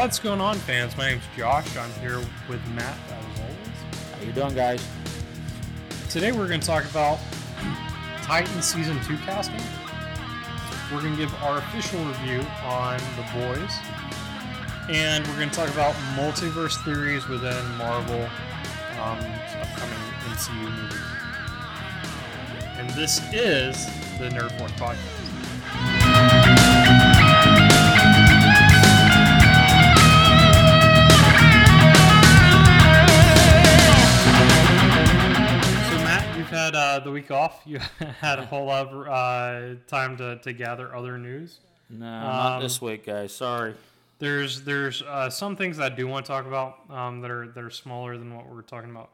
What's going on, fans? My name's Josh. I'm here with Matt, as always. How you doing, guys? Today we're going to talk about Titan Season 2 casting. We're going to give our official review on The Boys. And we're going to talk about multiverse theories within Marvel um, upcoming MCU movies. And this is the Nerd Force Podcast. Had the week off. You had a whole lot of uh, time to, to gather other news. No, not Um, this week, guys. Sorry. There's there's uh, some things I do want to talk about um, that are that are smaller than what we're talking about.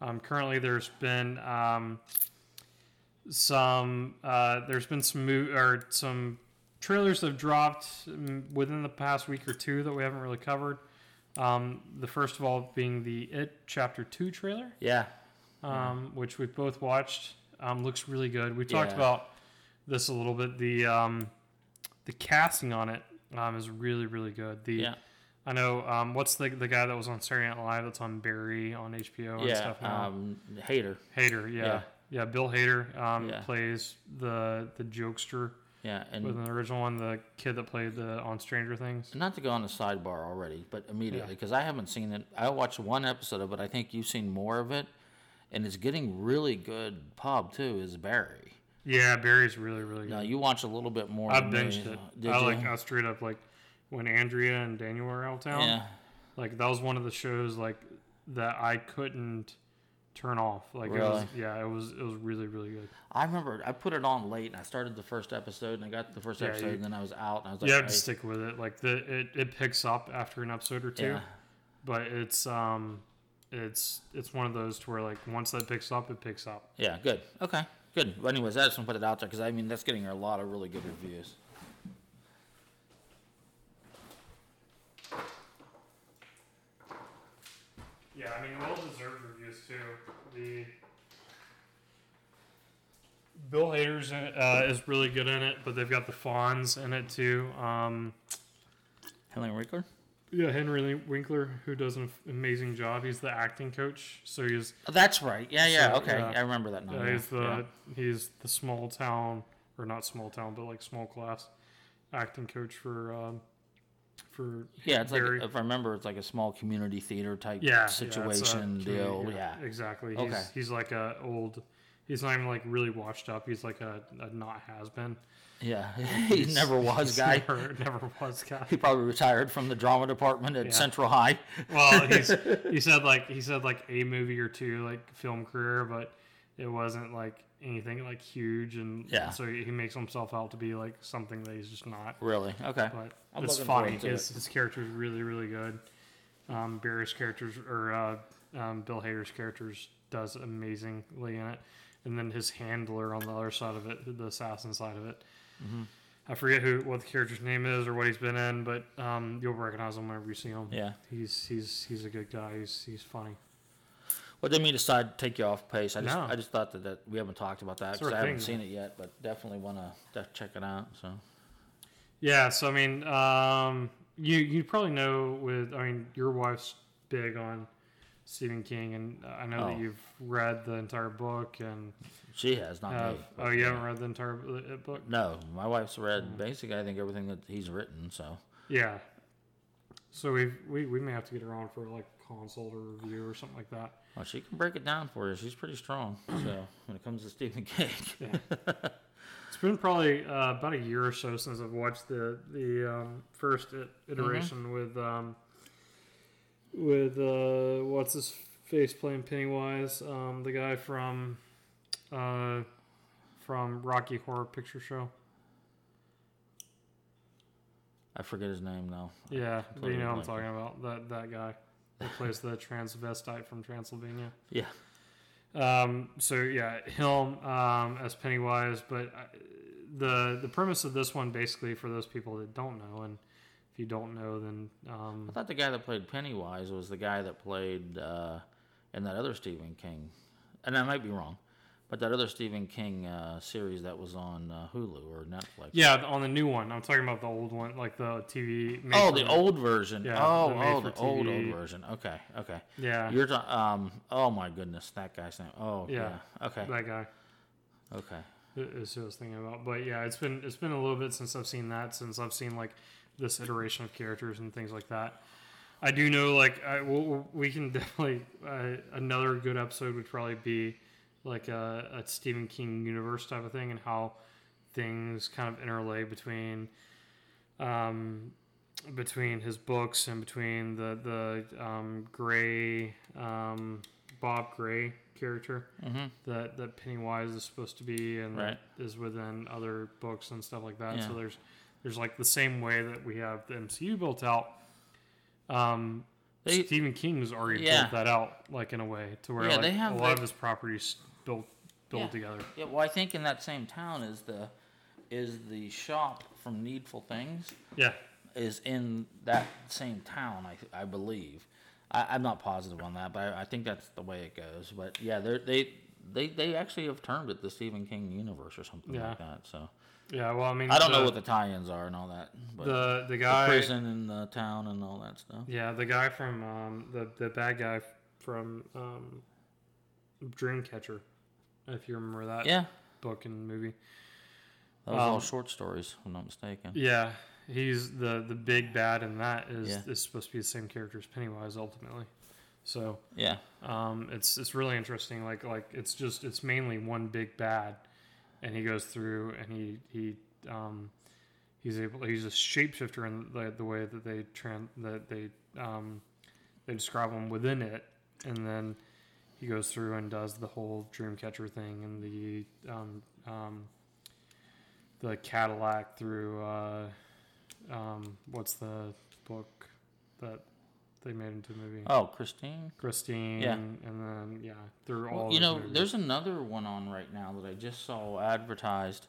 Um, currently, there's been um, some uh, there's been some mo- or some trailers that have dropped mm, within the past week or two that we haven't really covered. Um, the first of all being the It Chapter Two trailer. Yeah. Um, which we've both watched. Um, looks really good. We talked Yeah. about this a little bit. The um, the casting on it um, is really really good. The Yeah. I know um, what's the the guy that was on Saturday Night Live that's on Barry on HBO and Yeah. stuff now. Um, hater. Hader, yeah. yeah. yeah, Bill Hader um, Yeah. plays the the jokester Yeah. And with the original one, the kid that played the on Stranger Things. not to go on the sidebar already, but immediately Yeah. because I haven't seen it. I watched one episode of it. I think you've seen more of it, and it's getting really good. Pub too is Barry. Yeah, Barry's really really good. Now you watch a little bit more. I binged it. Did I you? like I straight up like when Andrea and Daniel were out of town. yeah. Like that was one of the shows like that I couldn't turn off. Like it was Really? yeah, it was it was really really good. I remember I put it on late, and I started the first episode, and I got the first Yeah, episode, you- and then I was out, and I was like, You have I- to stick with it. Like the it, it picks up after an episode or two, yeah. but it's um it's it's one of those to where like once that picks up, it picks up. Yeah, good. Okay, good. But anyways, I just want to put it out there because I mean that's getting a lot of really good reviews. Yeah, I mean, well deserved reviews too. The Bill Hader's in, uh, is really good in it, but they've got the Fonz in it too. Um, Helen Winkler. Yeah, Henry Winkler, who does an amazing job. He's the acting coach, so he's Oh, that's right. Yeah, yeah. So, okay, yeah. I remember that now. uh, yeah, he's the yeah. he's the small town or not small town, but like small class acting coach for um, for Yeah, it's like if I remember, it's like a small community theater type yeah, yeah, it's a situation deal. Yeah. exactly. He's, Okay. he's like a old. He's not even like really washed up. He's like a, a not has been. yeah, he never was guy. Never, never was guy. He probably retired from the drama department at Yeah. Central High. Well, he's he said like he said like a movie or two like film career, but it wasn't like anything like huge, and Yeah. so he he makes himself out to be like something that he's just not. Really? Okay. But I'm it's funny. forward to His, his character is really really good. Um, Barry's characters or uh, um, Bill Hader's characters does amazingly in it, and then his handler on the other side of it, the assassin side of it. Mm-hmm. I forget who what the character's name is or what he's been in, but um, you'll recognize him whenever you see him. Yeah. He's he's he's a good guy. He's he's funny. Well, didn't mean to side take you off pace. I just No. I just thought that, that we haven't talked about that Sort because of I haven't seen it yet, but definitely want to check it out. So Yeah. So I mean, um, you you probably know with I mean your wife's big on Stephen King, and I know Oh. that you've read the entire book and she has not have, me. oh you haven't read the entire uh, book. No, my wife's read Mm. basically I think everything that he's written. So Yeah. So we we we may have to get her on for like a consult or review or something like that. well, she can break it down for you. She's pretty strong. So when it comes to Stephen King, Yeah. It's been probably uh, about a year or so since I've watched the the um, first i- iteration with um, with uh, what's his face playing Pennywise, um, the guy from uh, from Rocky Horror Picture Show. I forget his name now. Yeah, but you know what I'm talking about. That that guy that plays the transvestite from Transylvania. Yeah, Um, so yeah, him um, as Pennywise, but I, the the premise of this one basically for those people that don't know, and if you don't know, then um, I thought the guy that played Pennywise was the guy that played uh, in that other Stephen King, and I might be wrong, But that other Stephen King uh, series that was on uh, Hulu or Netflix. Yeah, on the new one. I'm talking about the old one, like the TV. Oh, the old version. Yeah, oh, the oh, the old old version. Okay, okay. Yeah, You're ta- um. Oh my goodness, that guy's name. Oh yeah. Yeah. Okay. that guy. Okay. is who I was thinking about. But yeah, it's been it's been a little bit since I've seen that. Since I've seen like this iteration of characters and things like that. I do know like I, we'll, we can definitely uh, another good episode would probably be like a, a Stephen King universe type of thing and how things kind of interlay between um, between his books and between the the um, Gray um, Bob Gray character Mm-hmm. that that Pennywise is supposed to be and Right. that is within other books and stuff like that. So there's there's like the same way that we have the MCU built out. Um, They- Stephen King's already Yeah. built that out like in a way to where Yeah, like, they have a lot the- of his properties built built Yeah. together. Yeah. Well, I think in that same town is the is the shop from Needful Things Yeah, is in that same town. I I believe. I, I'm not positive on that, but I, I think that's the way it goes. But yeah, they're, they they they actually have termed it the Stephen King universe or something Yeah. like that. So yeah. Well, I mean, I don't the, know what the tie-ins are and all that. But the the the guy. prison and the town and all that stuff. Yeah, the guy from um, the the bad guy from um, Dreamcatcher, if you remember that Yeah, book and movie. that was all Um, short stories, if I'm not mistaken. Yeah, he's the the big bad, and that is Yeah. is supposed to be the same character as Pennywise ultimately. So Yeah, um, it's it's really interesting. Like like it's just it's mainly one big bad, and he goes through and he he um, he's able he's a shapeshifter in the, the way that they tran that they um, they describe him within it, and then he goes through and does the whole Dreamcatcher thing and the um, um, the Cadillac through uh, um, what's the book that they made into a movie? Oh, Christine. Christine, Yeah. and then yeah, they're all. Well, you know, movies. there's another one on right now that I just saw advertised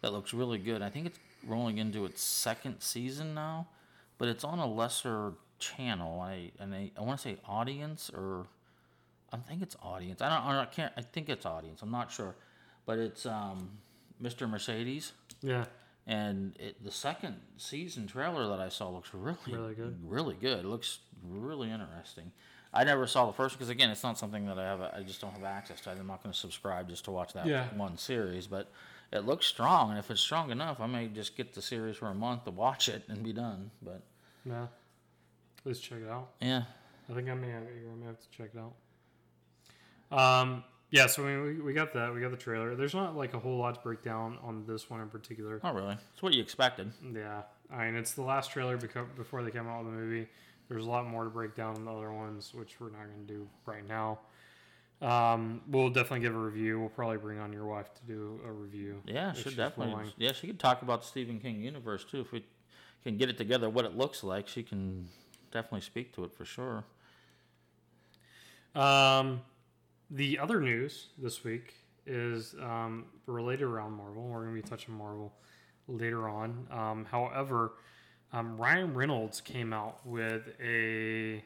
that looks really good. I think it's rolling into its second season now, but it's on a lesser channel. I and I, I want to say audience or I think it's audience. I don't. I can't. I think it's audience. I'm not sure, but it's um, Mr. Mercedes. yeah, And it, the second season trailer that I saw looks really, Really good. Really good. It looks really interesting. I never saw the first because again, it's not something that I have. I just don't have access to. I'm not going to subscribe just to watch that Yeah. one series. But it looks strong, and if it's strong enough, I may just get the series for a month to watch it and be done. But yeah. Let's check it out. yeah, I think I may have. I may have to check it out. Um, yeah. So I mean, we, we got that. We got the trailer. There's not like a whole lot to break down on this one in particular. not really. It's what you expected. Yeah, I mean, it's the last trailer before they came out with the movie. There's a lot more to break down in the other ones, which we're not going to do right now. Um, we'll definitely give a review. We'll probably bring on your wife to do a review. Yeah, should definitely. willing. Yeah, she could talk about the Stephen King universe too. If we can get it together, what it looks like, she can definitely speak to it for sure. Um, the other news this week is um, related around Marvel. We're going to be touching Marvel later on. Um, however, um, Ryan Reynolds came out with a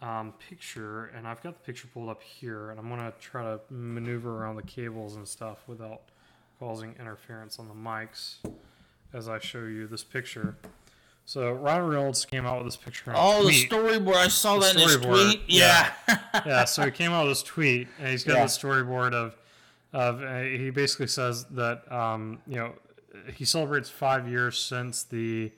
um, picture, and I've got the picture pulled up here, and I'm going to try to maneuver around the cables and stuff without causing interference on the mics as I show you this picture. So Ryan Reynolds came out with this picture. Oh, the storyboard! I saw The that in his tweet. Yeah. yeah, so he came out with this tweet, and he's got Yeah. this storyboard of, of uh, he basically says that um, you know he celebrates five years since the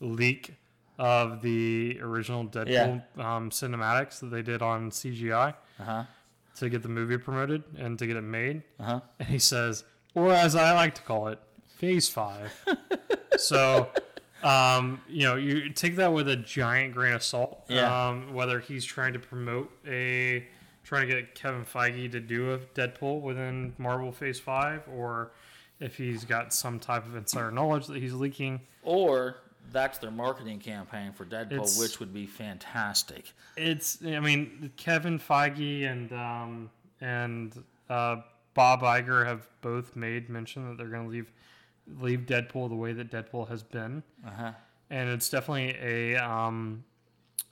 leak of the original Deadpool um, cinematics that they did on CGI uh huh. to get the movie promoted and to get it made, Uh huh. and he says, or as I like to call it, Phase Five. so. Um, you know, you take that with a giant grain of salt. Yeah. Um, whether he's trying to promote a, trying to get Kevin Feige to do a Deadpool within Marvel Phase Five, or if he's got some type of insider knowledge that he's leaking. Or that's their marketing campaign for Deadpool, It's- which would be fantastic. It's, I mean, Kevin Feige and um, and uh, Bob Iger have both made mention that they're going to leave leave Deadpool the way that Deadpool has been. Uh huh. and it's definitely a um,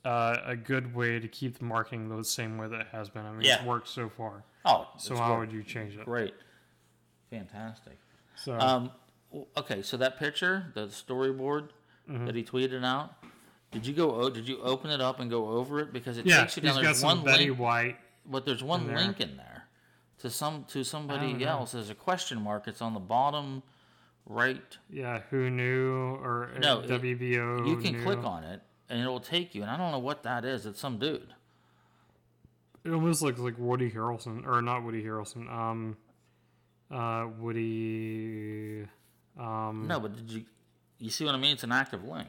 uh, a good way to keep the marketing the same way that it has been. I mean, Yeah. it's worked so far. Oh, So how would you change it? great, fantastic. So Um, okay, so that picture, the storyboard Mm-hmm. that he tweeted out, did you go? Did you open it up and go over it because it yeah, takes you down? There's one Betty link, White. but there's one in link in there to some to somebody know. else. There's a question mark. It's on the bottom right. Yeah, who knew or uh, No, it- WBO? you can knew. click on it and it'll take you. And I don't know what that is. It's some dude. It almost looks like Woody Harrelson, or not Woody Harrelson. Um, uh, Woody. Um, No, but did you? You see what I mean? It's an active link.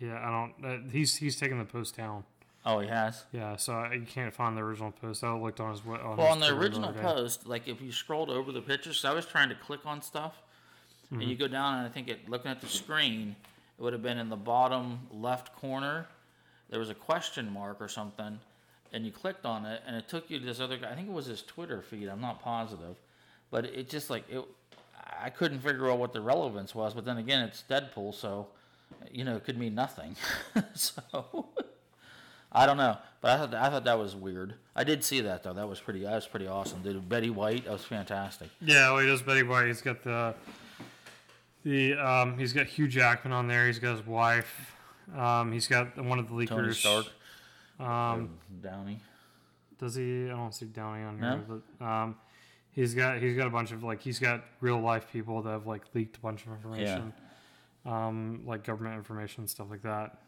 Yeah, I don't. Uh, he's he's taking the post down. Oh, he has. Yeah, so I, you can't find the original post. I looked on his. On Well, his on the original post, like if you scrolled over the pictures, so I was trying to click on stuff, and you mm-hmm. go down, and I think it looking at the screen, it would have been in the bottom left corner. There was a question mark or something, and you clicked on it, and it took you to this other guy. I think it was his Twitter feed. I'm not positive, but it just like it. I couldn't figure out what the relevance was, but then again, it's Deadpool, so you know it could mean nothing. so. I don't know, but I thought I thought that was weird. I did see that though. That was pretty. That was pretty awesome. Did Betty White? That was fantastic. Yeah, well, he does Betty White. He's got the the um, he's got Hugh Jackman on there. He's got his wife. Um, he's got one of the leakers. Tony Stark, Um, Downey. does he? I don't see Downey on No? here, but um, he's got he's got a bunch of like he's got real life people that have like leaked a bunch of information, um, like government information stuff like that.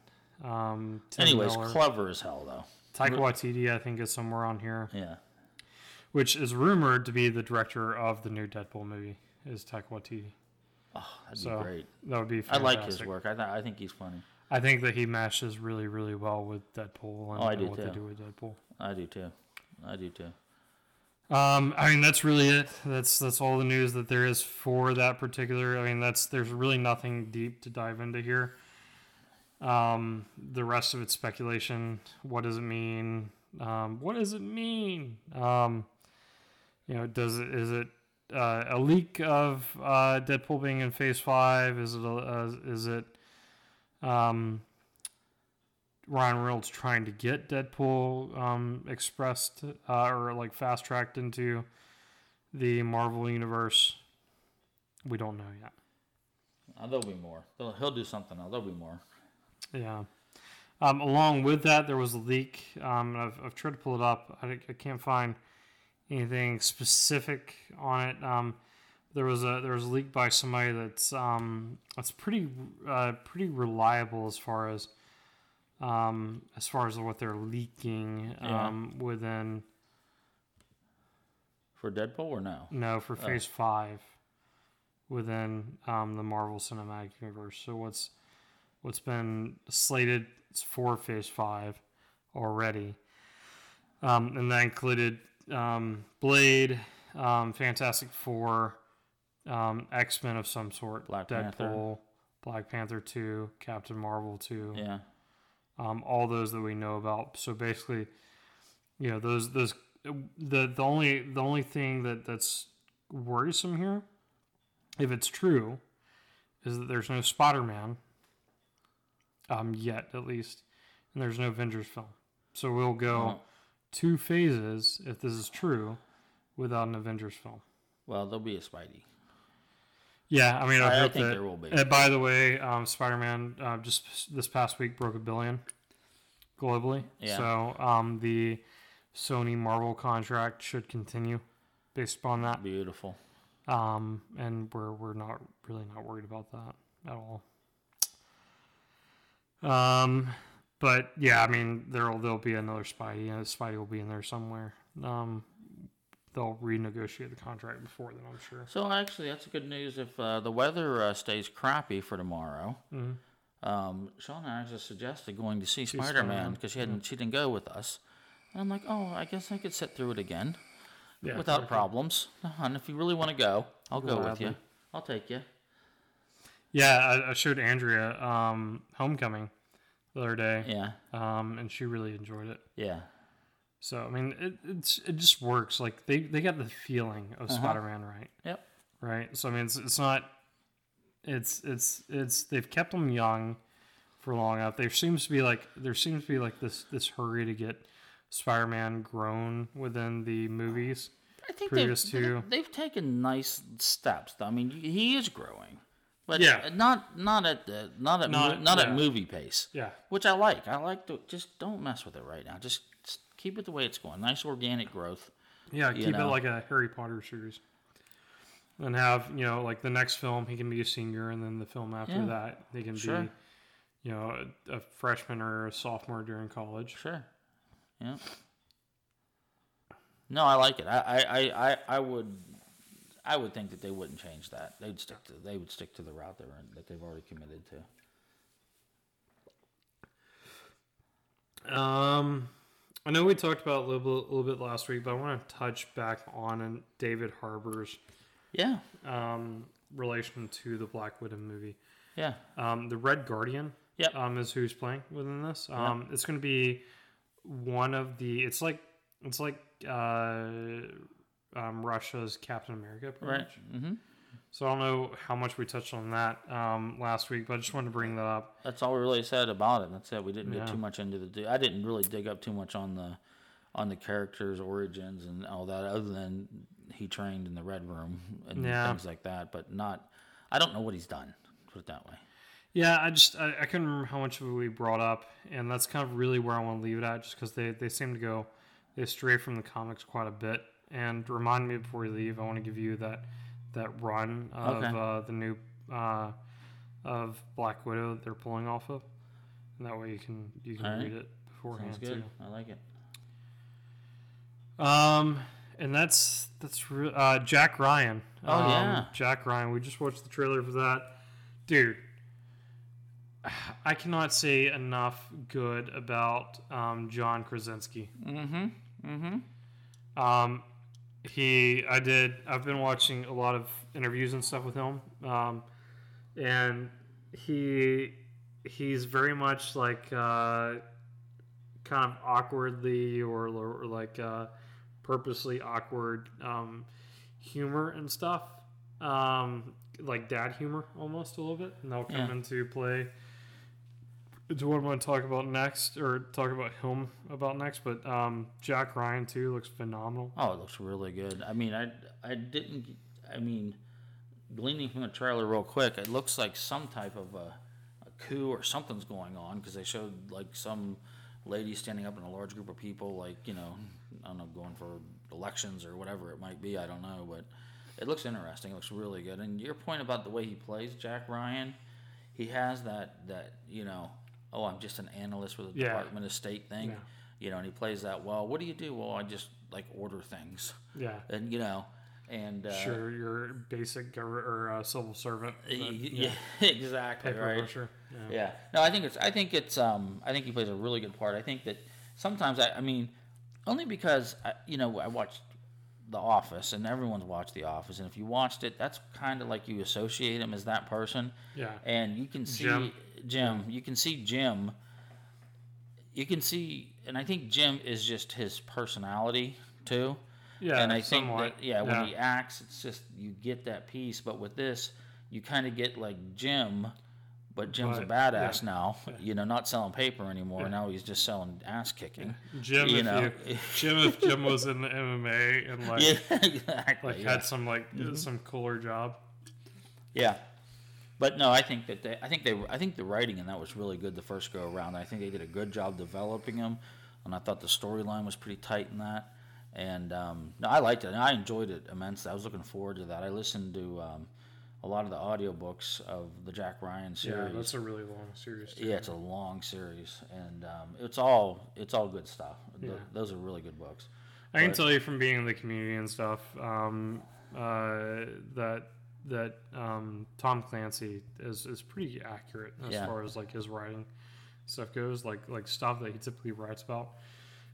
Um, Tim Anyways, Miller. clever as hell though. Taika Waititi, I think, is somewhere on here, Yeah. which is rumored to be the director of the new Deadpool movie. Is Taika Waititi? Oh, that'd So, be great. That would be. I like his work. I th- I think he's funny. I think that he matches really, really well with Deadpool and, Oh, I and do what they too. do with Deadpool. I do too. I do too. Um, I mean, that's really it. That's that's all the news that there is for that particular. I mean, that's there's really nothing deep to dive into here. Um, the rest of it's speculation. What does it mean? Um, what does it mean? Um, you know, does it is it uh, a leak of uh, Deadpool being in Phase Five? Is it a, uh, is it um, Ryan Reynolds trying to get Deadpool um, expressed uh, or like fast tracked into the Marvel universe? We don't know yet. Uh, there'll be more. He'll, he'll do something else. There'll be more. Yeah. Um, along with that, there was a leak. Um, I've, I've tried to pull it up. I, I can't find anything specific on it. Um, there was a there was a leak by somebody that's um, that's pretty uh, pretty reliable as far as um, as far as what they're leaking Yeah. um, within For Deadpool or no? no for Phase Five within um, the Marvel Cinematic Universe. So what's what's been slated for Phase Five already, um, and that included um, Blade, um, Fantastic Four, um, X Men of some sort, Black Deadpool, Panther. Black Panther Two, Captain Marvel Two Yeah. um, all those that we know about. So basically, you know, those those the the only the only thing that that's worrisome here, if it's true, is that there's no Spider Man. Um, yet at least, and there's no Avengers film. So we'll go Uh-huh. Two phases if this is true, without an Avengers film. Well, there'll be a Spidey. Yeah, I mean, I, I- hope think that. there will be. Uh, by the way, um, Spider-Man uh, just this past week broke a billion globally. Yeah. So um, the Sony Marvel contract should continue based upon that. Beautiful. Um, and we're we're not really not worried about that at all. Um, but yeah, I mean, there'll there'll be another Spidey. and Spidey will be in there somewhere. Um, they'll renegotiate the contract before then, I'm sure. So actually, that's good news. If uh, the weather uh, stays crappy for tomorrow, Mm-hmm. um, Shauna actually suggested going to see, Spider Man because she hadn't she didn't go with us. And I'm like, oh, I guess I could sit through it again Yeah, without perfect. problems. And if you really want to go, I'll go with you. I'll take you. Yeah, I, I showed Andrea um, Homecoming the other day, Yeah, um, and she really enjoyed it. yeah, So I mean, it it's it just works. Like they they got the feeling of Uh-huh. Spider-Man right, yep, right. So I mean, it's it's not. It's it's it's they've kept them young for long enough. There seems to be like there seems to be like this this hurry to get Spider-Man grown within the movies. I think previous they've, to- they've taken nice steps. I mean, he is growing, but Yeah. not not at the not at Not- not, not yeah. at movie pace. Yeah. which I like. I like to just don't mess with it right now. Just, just keep it the way it's going. Nice organic growth. Yeah, keep it like a Harry Potter series. And have, you know, like the next film he can be a senior and then the film after Yeah. that he can Sure. be you know, a, a freshman or a sophomore during college. Sure. Yeah. No, I like it. I, I, I, I would I would think that they wouldn't change that. They'd stick to they would stick to the route they're in, that they've already committed to. Um, I know we talked about a little, bit- a little bit last week, but I want to touch back on David Harbour's Yeah. um, relation to the Black Widow movie. Yeah. Um, the Red Guardian Yep. um, is who's playing within this. Um, It's going to be one of the. It's like it's like uh, um, Russia's Captain America, pretty Right. Mm-hmm. So I don't know how much we touched on that um, last week, but I just wanted to bring that up. That's all we really said about it. That's it. We didn't Yeah. get too much into the. I didn't really dig up too much on the, on the characters' origins and all that, other than he trained in the Red Room and Yeah. things like that. But not. I don't know what he's done. Put it that way. Yeah, I just I, I couldn't remember how much of it we brought up, and that's kind of really where I want to leave it at, just because they they seem to go they stray from the comics quite a bit. And remind me before we leave, I want to give you that that run of Okay. uh, the new uh, of Black Widow that they're pulling off of, and that way you can you can right. read it beforehand Sounds good. I like it. Um, and that's that's re- uh, Jack Ryan. Oh, um, yeah. Jack Ryan. We just watched the trailer for that, dude. I cannot say enough good about um, John Krasinski. Mm-hmm. Mm-hmm. Um, he, I did. I've been watching a lot of interviews and stuff with him, um, and he, he's very much like uh, kind of awkwardly or, or like uh, purposely awkward um, humor and stuff, um, like dad humor almost a little bit, and that'll come Yeah. into play. Do what I want to talk about next, or talk about him about next? But um, Jack Ryan too looks phenomenal. Oh, it looks really good. I mean, I, I didn't. I mean, gleaning from the trailer real quick, it looks like some type of a, a coup or something's going on because they showed like some lady standing up in a large group of people, like you know, I don't know, going for elections or whatever it might be. I don't know, but it looks interesting. It looks really good. And your point about the way he plays Jack Ryan, he has that that you know, oh, I'm just an analyst with a Yeah. Department of State thing. Yeah. You know, and he plays that well. What do you do? Well, I just like order things, Yeah, and you know, and uh, sure. Your basic gov- or uh, civil servant. but, y- y- yeah, exactly paper right. Yeah. Yeah. No, I think it's. I think it's. Um. I think he plays a really good part. I think that sometimes. I. I mean, only because I, you know I watched The Office, and everyone's watched The Office, and if you watched it, that's kind of like you associate him as that person. Yeah. And you can see Jim. Jim. You can see Jim. You can see, and I think Jim is just his personality too. Yeah, and I think that yeah, when Yeah. he acts, it's just you get that piece. But with this, you kind of get like Jim, but Jim's a badass yeah. now. You know, not selling paper anymore. Now he's just selling ass kicking. Jim, you if know. you, Jim, if Jim was in the MMA and like Yeah, exactly. like yeah. had some like mm-hmm. some cooler job. Yeah. But no, I think that they, I think they, I think the writing in that was really good the first go around. I think they did a good job developing them, and I thought the storyline was pretty tight in that. And um, no, I liked it, and I enjoyed it immensely. I was looking forward to that. I listened to um, a lot of the audiobooks of the Jack Ryan series. Yeah, that's a really long series. Too. Yeah, it's a long series, and um, it's all it's all good stuff. Th- Yeah. those are really good books. I can tell you from being in the community and stuff um, uh, that that um, Tom Clancy is, is pretty accurate as Yeah. far as like his writing stuff goes. Like like stuff that he typically writes about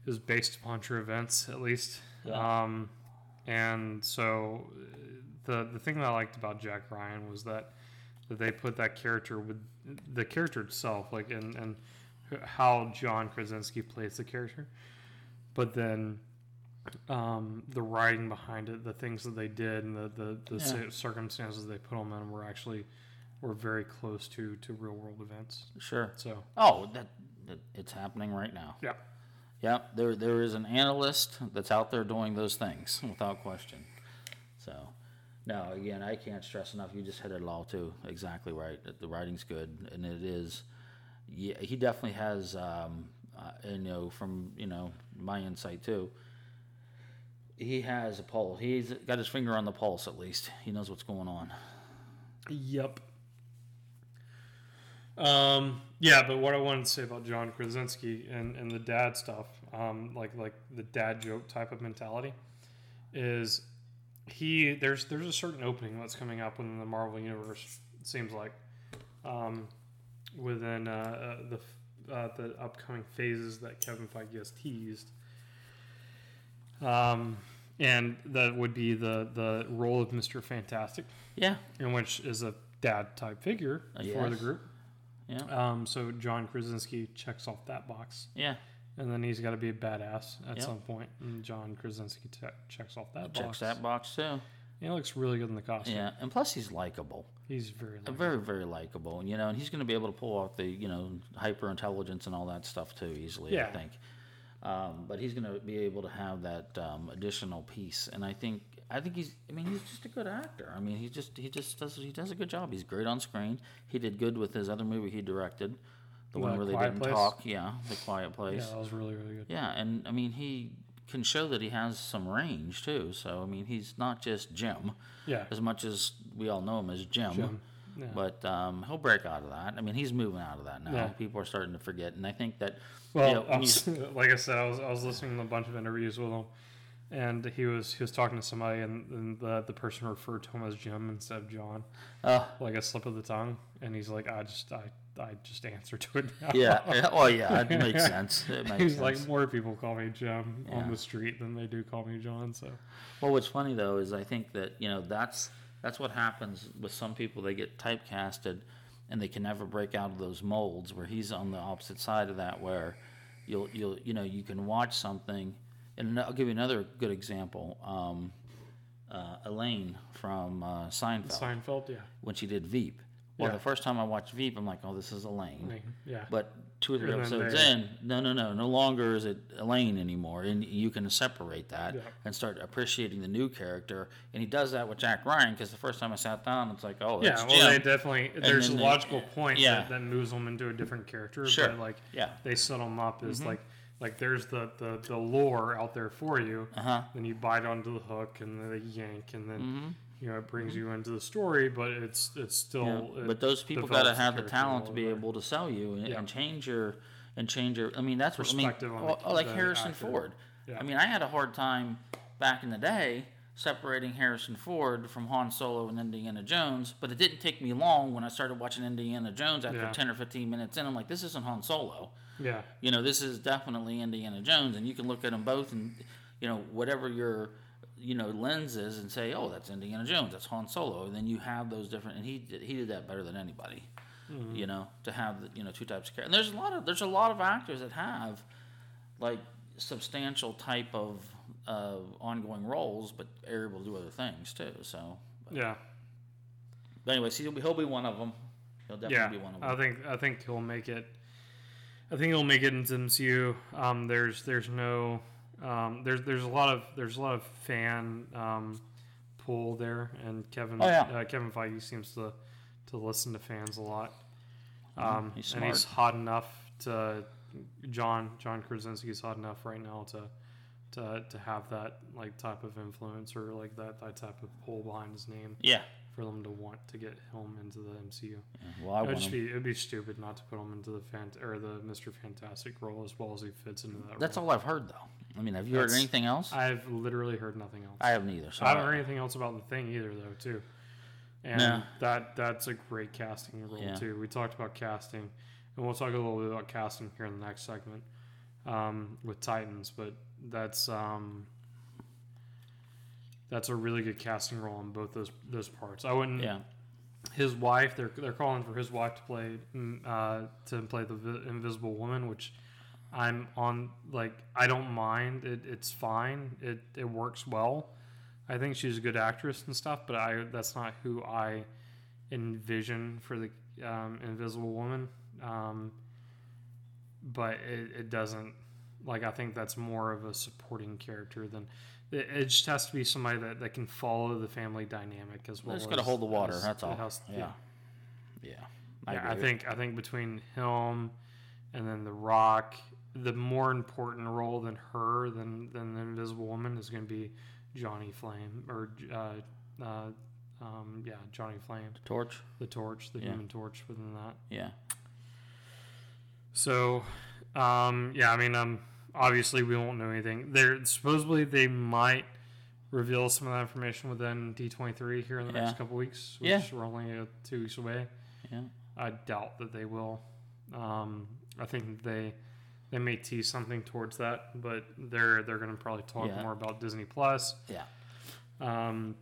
is based upon true events, at least. Yeah. Um, and so the the thing that I liked about Jack Ryan was that that they put that character with the character itself, like and and how John Krasinski plays the character, but then um, the writing behind it, the things that they did, and the the, the Yeah. circumstances they put on them in were actually or very close to to real world events. Sure. So Oh, that, that it's happening right now. yeah, Yeah, there there is an analyst that's out there doing those things without question. So, no, again, I can't stress enough. You just hit it all too. Exactly right. The writing's good, and it is. Yeah, he definitely has. Um, uh, and you know, from you know my insight too. He has a pulse. He's got his finger on the pulse. At least he knows what's going on. Yep. Um, yeah, but what I wanted to say about John Krasinski and, and the dad stuff, um, like like the dad joke type of mentality, is he there's there's a certain opening that's coming up within the Marvel universe. It seems like um, within uh, uh, the uh, the upcoming phases that Kevin Feige has teased. Um, and that would be the the role of Mister Fantastic Yeah, in which is a dad type figure Uh, for the group. yeah, Um, so John Krasinski checks off that box, yeah. and then he's got to be a badass at Yep. some point. And John Krasinski te- checks off that Checks box. Checks that box too. He looks really good in the costume. Yeah, and plus he's likable. He's very. Like, very very likable you know and he's going to be able to pull off the you know hyper intelligence and all that stuff too easily i think um, but he's going to be able to have that um, additional piece and i think i think he's i mean he's just a good actor i mean he just he just does he does a good job he's great on screen he did good with his other movie he directed the one where they didn't Place? talk yeah the quiet place yeah, that was really really good. yeah, and I mean he can show that he has some range too. So I mean he's not just Jim, Yeah, as much as we all know him as Jim. Jim. Yeah. But um, he'll break out of that. I mean, he's moving out of that now. Yeah. People are starting to forget, and I think that. Well, I was- like I said, I was, I was listening to a bunch of interviews with him, and he was he was talking to somebody, and, and the the person referred to him as Jim instead of John, uh, like a slip of the tongue, and he's like, I just I I just answer to it now. yeah, yeah, oh yeah, it makes sense. It makes He's sense. like more people call me Jim Yeah. on the street than they do call me John. So Well, what's funny though is I think that you know that's that's what happens with some people. They get typecasted, and they can never break out of those molds. Where he's on the opposite side of that, where you'll you'll you know you can watch something, and I'll give you another good example. Um, uh, Elaine from uh, Seinfeld Seinfeld, yeah, when she did Veep. Well, Yeah. the first time I watched Veep, I'm like, oh, this is Elaine. Mean, yeah, But two or three And episodes in, no, no, no, no longer is it Elaine anymore, and you can separate that Yeah. and start appreciating the new character. And he does that with Jack Ryan because the first time I sat down, it's like, oh, yeah. Well, they definitely there's a then they- logical point yeah. that, moves them into a different character. Sure. but like Yeah. they set them up as like like there's the, the the lore out there for you. Uh huh. Then you bite onto the hook, and then they yank, and then hmm you know it brings mm-hmm. you into the story. But it's it's still. it But those people got to have the talent to be over. able to sell you and, Yeah. and change your and change your. I mean, that's what I mean. Perspective on the- oh, oh, like Harrison actor. Ford. Yeah. I mean, I had a hard time back in the day separating Harrison Ford from Han Solo and Indiana Jones, but it didn't take me long when I started watching Indiana Jones after Yeah. 10 or 15 minutes in. I'm like, this isn't Han Solo. Yeah, You know, this is definitely Indiana Jones, and you can look at them both and, you know, whatever your, you know, lenses and say, oh, that's Indiana Jones, that's Han Solo. And then you have those different, and he did, he did that better than anybody. You know, to have the, you know two types of characters. And there's a lot of there's a lot of actors that have like substantial type of uh, ongoing roles, but are able to do other things too. So, but, yeah. but anyway, he'll be, he'll be one of them. He'll definitely yeah, be one of I them. think I think he'll make it. I think he'll make it into MCU. Um, there's there's no um, there's there's a lot of there's a lot of fan um, pull there, and Kevin Oh, yeah. uh, Kevin Feige seems to to listen to fans a lot. Um, he's and he's hot enough to John John Krasinski's hot enough right now to to to have that like type of influence or like that that type of pull behind his name Yeah. for them to want to get him into the MCU. yeah. Well, I It'd want just him. be it'd be stupid not to put him into the fant or the Mister Fantastic role as well as he fits into that. That's role. all I've heard, though. I mean, have you heard anything else? I've literally heard nothing else. I haven't either. So I haven't heard anything else about the thing either, though. Too, and No. that that's a great casting role Yeah. too. We talked about casting, and we'll talk a little bit about casting here in the next segment um, with Titans. But that's um, that's a really good casting role in both those those parts. I wouldn't. Yeah. his wife they're they're calling for his wife to play mm, uh, to play the invisible woman which i'm on like i don't mind it it's fine it it works well i think she's a good actress and stuff but i that's not who i envision for the um, Invisible Woman. Um, but it, it doesn't like I think that's more of a supporting character than it, it just has to be somebody that, that can follow the family dynamic as well. Just got to hold the water. as That's all. house- yeah. Yeah. yeah, agree I think I think between him and then the Rock, the more important role than her than than the Invisible Woman is going to be Johnny Flame or uh, uh, um, yeah Johnny Flame, the Torch. the Torch, the Yeah. Human Torch within that. Yeah. So, um, yeah, I mean, um, obviously we won't know anything. There supposedly they might reveal some of that information within D twenty three here in the Yeah. next couple weeks. Which Yeah. we're only uh, two weeks away. Yeah. I doubt that they will. Um, I think they they may tease something towards that, but they're they're going to probably talk Yeah. more about Disney Plus. Yeah. Um,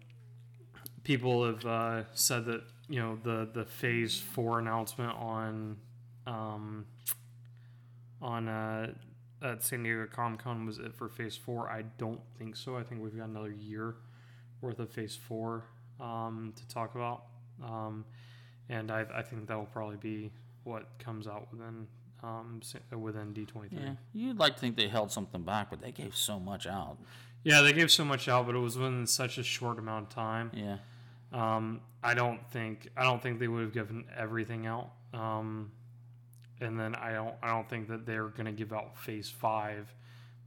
people have uh, said that you know the the Phase Four announcement on um, on uh, at San Diego Comic Con was it for Phase Four. I don't think so. I think we've got another year worth of Phase Four um, to talk about, um, and I, I think that will probably be what comes out within um, within D twenty three. Yeah. You'd like to think they held something back, but they gave so much out. Yeah, they gave so much out, but it was within such a short amount of time. Yeah. Um, I don't think I don't think they would have given everything out. Um, and then I don't I don't think that they're going to give out Phase Five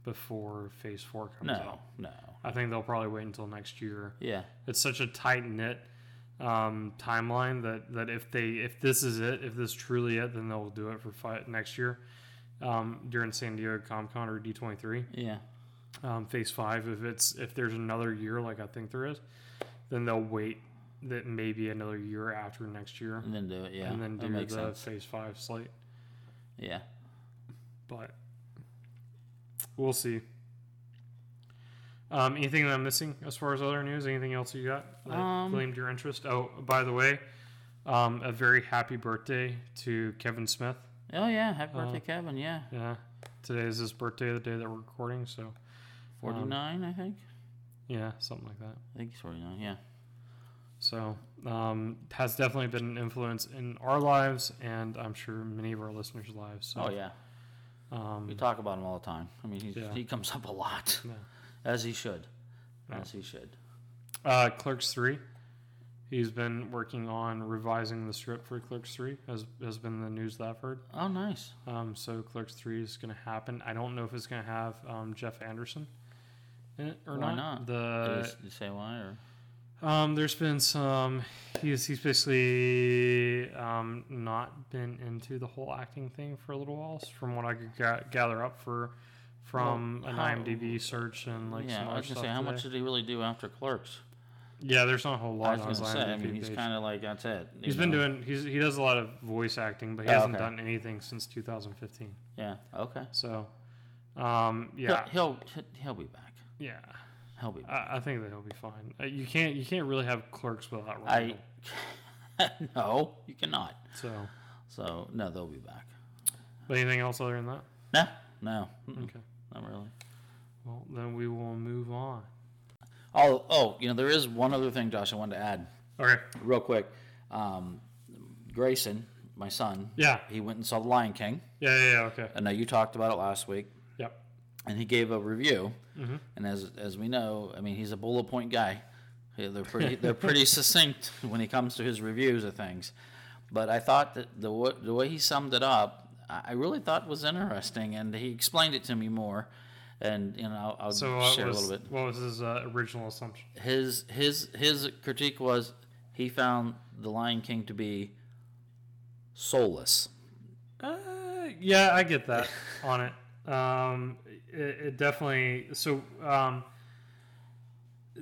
before Phase Four comes No. out. No. I think they'll probably wait until next year. Yeah. It's such a tight knit um, timeline that that if they if this is it if this is truly it then they'll do it for five, next year um, during San Diego Comic Con or D twenty three Yeah. um, phase five. If it's if there's another year like I think there is, then they'll wait that maybe another year after next year, And then do it. Yeah. and then do the sense. phase five slate. Yeah. But we'll see. Um, anything that I'm missing as far as other news? Anything else you got that Um, claimed your interest? Oh, by the way, um, a very happy birthday to Kevin Smith. Oh yeah. Happy Uh, birthday, Kevin. Yeah. Yeah, today is his birthday, the day that we're recording. So Forty nine, I think. yeah, something like that. I think he's forty nine. Yeah. So um, has definitely been an influence in our lives, and I'm sure many of our listeners' lives. So, Oh yeah. um, We talk about him all the time. I mean, Yeah. he comes up a lot, Yeah. As he should. Yeah. As he should. uh, Clerks three. He's been working on revising the script for Clerks three. Has has been the news that I've heard. Oh, nice. Um, so Clerks three is going to happen. I don't know if it's going to have um, Jeff Anderson in it or Why not. not? The Did he s- did he say why or? Um, there's been some. He's he's basically um, not been into the whole acting thing for a little while, from what I could ga- gather up for from Well, an IMDb search and like yeah, some I was gonna say, how today. much did he really do after Clerks? Yeah, there's not a whole lot. I was gonna say, I mean, he's kind of like that's it. He's been doing. He's he does a lot of voice acting, but he Oh, hasn't okay. done anything since 2015. Yeah. Okay. So, um, yeah, He'll, he'll he'll be back. yeah. He'll be back. I, I think that he'll be fine. Uh, you can't you can't really have clerks without Randall. I no, you cannot. So, So no, they'll be back. but anything else other than that? No, no, mm-mm, Okay. Not really. Well, then we will move on. Oh, oh, you know, there is one other thing, Josh. I wanted to add Okay. real quick. Um, Grayson, my son, Yeah. he went and saw The Lion King. Yeah. Yeah. yeah okay. I know you talked about it last week, Yep. and he gave a review. Mm-hmm. And as as we know, I mean, he's a bullet point guy. Yeah, They're pretty they're pretty succinct when he comes to his reviews of things. But I thought that the the way he summed it up, I really thought was interesting, and he explained it to me more. And you know, I'll, I'll So share was a little bit. what was his uh, original assumption? His his his critique was he found the Lion King to be soulless. Uh, yeah, I get that on it. Um, it, it definitely so um,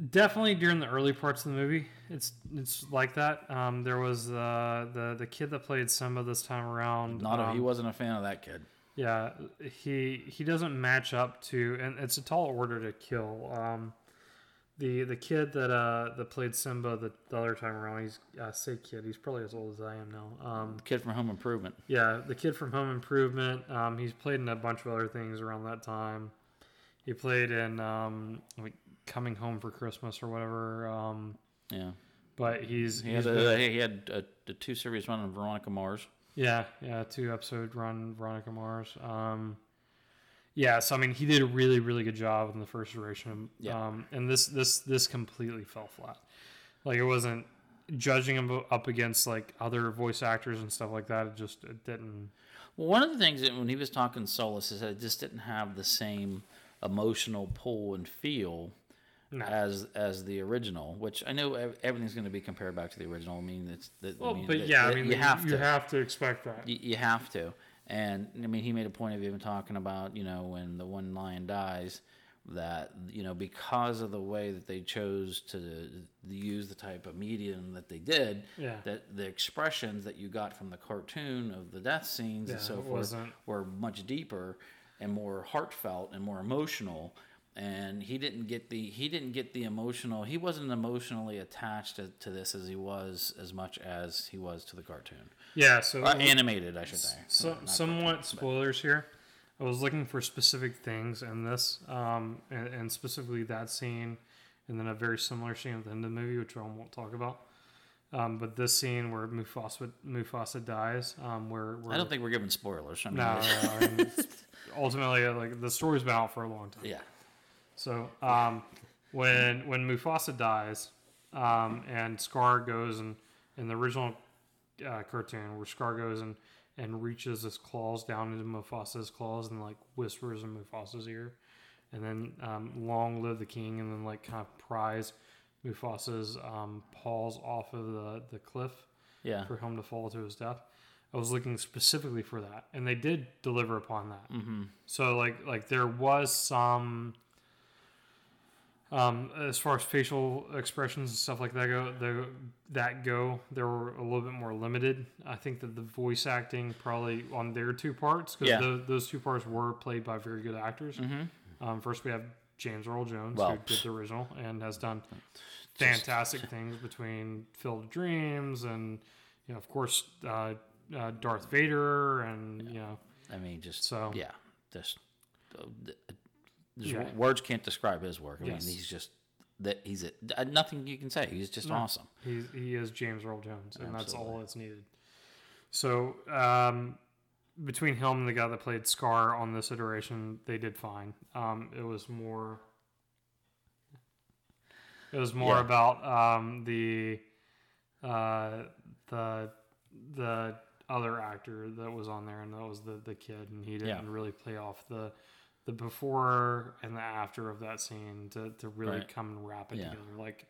definitely during the early parts of the movie, it's it's like that. Um, there was uh, the the kid that played Simba this time around. Not a, um, he wasn't a fan of that kid. Yeah, he he doesn't match up to, and it's a tall order to kill. Um, the the kid that uh that played Simba the, the other time around, he's uh, say kid, he's probably as old as I am now. Um, Kid from Home Improvement. yeah, the kid from Home Improvement. Um, he's played in a bunch of other things around that time. He played in um Coming Home for Christmas or whatever. Um, Yeah. but he's, He he's had a, he had a, a two series run on Veronica Mars. Yeah, yeah, two episode run Veronica Mars. Um, yeah, so I mean, he did a really, really good job in the first iteration. Yeah. Um, and this, this, this completely fell flat. Like it wasn't judging him up against like other voice actors and stuff like that. It just it didn't. Well, one of the things that when he was talking Solus is that it just didn't have the same emotional pull and feel No. as as the original. Which I know everything's going to be compared back to the original. I mean, it's the, Well, I mean, but that- yeah, I mean, you have you to. have to expect that. You, you have to. And I mean, he made a point of even talking about, you know, when the one lion dies, that, you know, because of the way that they chose to use the type of medium that they did, Yeah. that the expressions that you got from the cartoon of the death scenes Yeah, and so forth wasn't- were much deeper and more heartfelt and more emotional. And he didn't get the he didn't get the emotional. He wasn't emotionally attached to, to this as he was as much as he was to the cartoon. Yeah, so Uh, animated, I should say. So, somewhat spoilers here. I was looking for specific things in this, um, and, and specifically that scene, and then a very similar scene at the end of the movie, which I won't talk about. Um, but this scene where Mufasa Mufasa dies, um, where, where I don't think we're giving spoilers. I mean, no, no, I mean, ultimately, like the story's been out for a long time. yeah, So um, when when Mufasa dies, um, and Scar goes and in the original uh, cartoon where Scar goes and and reaches his claws down into Mufasa's claws and like whispers in Mufasa's ear, and then um, long live the king, and then like kind of pries Mufasa's um, paws off of the the cliff yeah, for him to fall to his death. I was looking specifically for that, and they did deliver upon that. Mm-hmm. So like like there was some. Um, as far as facial expressions and stuff like that go, the, that go, they were a little bit more limited. I think that the voice acting probably on their two parts because Yeah. Mm-hmm. those two parts were played by very good actors. Um, first, we have James Earl Jones Well, who did the original and has done fantastic things between Field of Dreams and you know, of course, uh, uh, Darth Vader and you know, I mean, just So- yeah, just Yeah. words can't describe his work. I Yes. mean, he's just that he's a, uh, nothing you can say. He's just awesome. He he is James Earl Jones, and that's all that's needed. So um, between him and the guy that played Scar on this iteration, they did fine. Um, it was more. It was more Yeah. about um, the uh, the the other actor that was on there, and that was the the kid, and he didn't Yeah. really play off the the before and the after of that scene to, to really Right. come and wrap it Yeah. together, like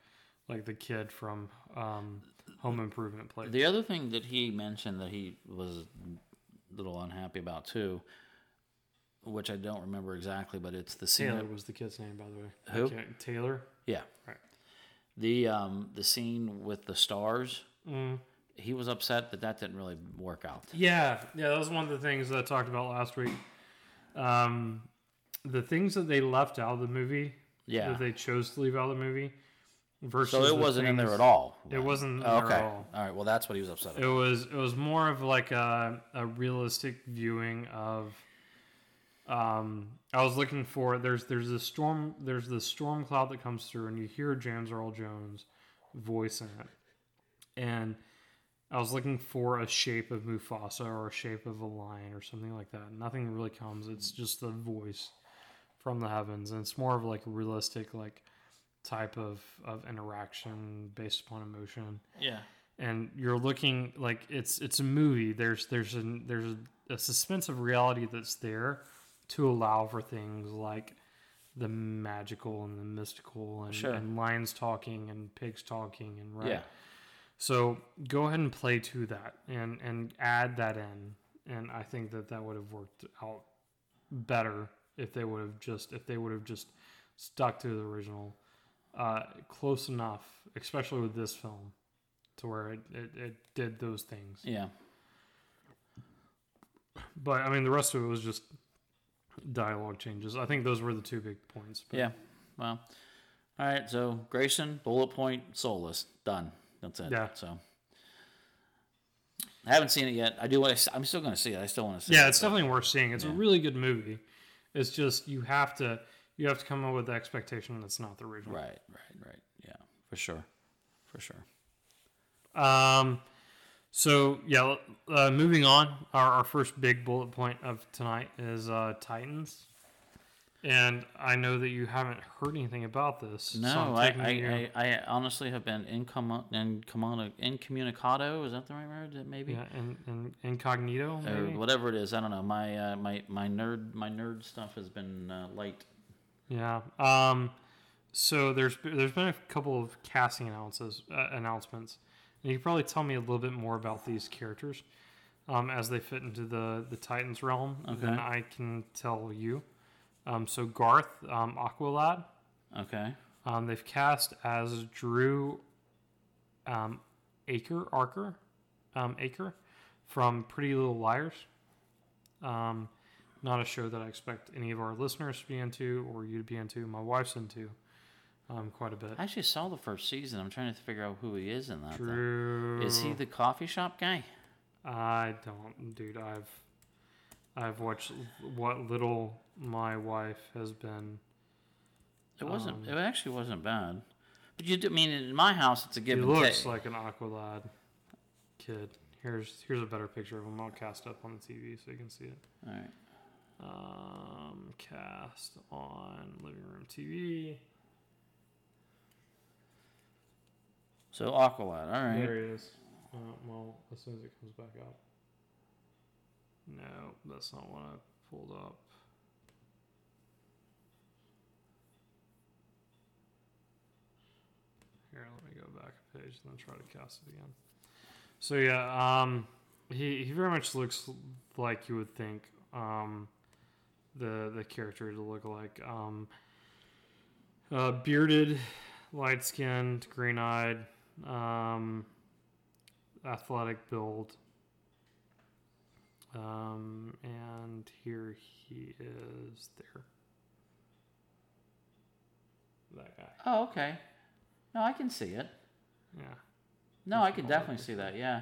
like the kid from um, Home Improvement played. The other thing that he mentioned that he was a little unhappy about too, which I don't remember exactly, but it's the scene. Taylor was the kid's name, by the way. Who? Taylor. Yeah. Right. The um the scene with the stars. Mm. He was upset that that didn't really work out. Yeah, yeah, that was one of the things that I talked about last week. Um, the things that they left out of the movie, Yeah. that they chose to leave out of the movie, versus So it wasn't in there at all. It wasn't Oh, there okay. at all. All right. Well, that's what he was upset about. It was it was more of like a, a realistic viewing of. Um, I was looking for there's there's a storm there's this storm cloud that comes through and you hear James Earl Jones voice in it, and I was looking for a shape of Mufasa or a shape of a lion or something like that. Nothing really comes. It's just the voice from the heavens, and it's more of like a realistic like type of of interaction based upon emotion Yeah. and you're looking like it's it's a movie there's there's a there's a, a suspense of reality that's there to allow for things like the magical and the mystical and, Sure. and lions talking and pigs talking and right Yeah. so go ahead and play to that and and add that in and i think that that would have worked out better if they would have just if they would have just stuck to the original uh, close enough especially with this film to where it, it, it did those things Yeah. but i mean the rest of it was just dialogue changes i think those were the two big points but Yeah. Well. All right. So Grayson, bullet point, soulless, done. That's it. Yeah. So. I haven't seen it yet. I do. want to I'm still going to see it. I still want to see yeah it. it's but- definitely worth seeing it's a really good movie it's just you have to you have to come up with the expectation that's not the original Right. Right. Right. Yeah. For sure. For sure. Um, so yeah, uh, moving on. Our, our first big bullet point of tonight is uh, Titans, and I know that you haven't heard anything about this. so No, I, taking I, you- I, I honestly have been incommu- incommu- incommunicado. Is that the right word? Maybe. yeah, in, in, incognito. Or Maybe? whatever it is, I don't know. My uh, my my nerd my nerd stuff has been uh, light. Yeah. Um, so there's there's been a couple of casting announces uh, announcements. And you can probably tell me a little bit more about these characters um, as they fit into the the Titans realm than Okay. I can tell you. Um, so Garth um, Aqualad, Okay. um, they've cast as Drew um, Acker Arker um, Acker from Pretty Little Liars. Um, not a show that I expect any of our listeners to be into or you to be into. My wife's into um, quite a bit. I actually saw the first season. I'm trying to figure out who he is in that. Drew. Is he the coffee shop guy? I don't, dude. I've I've watched what little my wife has been. It wasn't. Um, it actually wasn't bad. But you do, I mean in my house it's a give He looks take. like an Aqualad kid. Here's here's a better picture of him. I'll cast up on the TV so you can see it. All right. Um, cast on living room TV. So Aqualad. All right. There he is. Uh, well, as soon as it comes back up. No, that's not what I pulled up. Here, let me go back a page and then try to cast it again. So yeah, um, he he very much looks like you would think um, the the character to look like. Um, uh, bearded, light skinned, green eyed, um, athletic build. Um, and here he is there. That guy. Oh, okay. No, I can see it. Yeah. No, I can definitely see that. Yeah.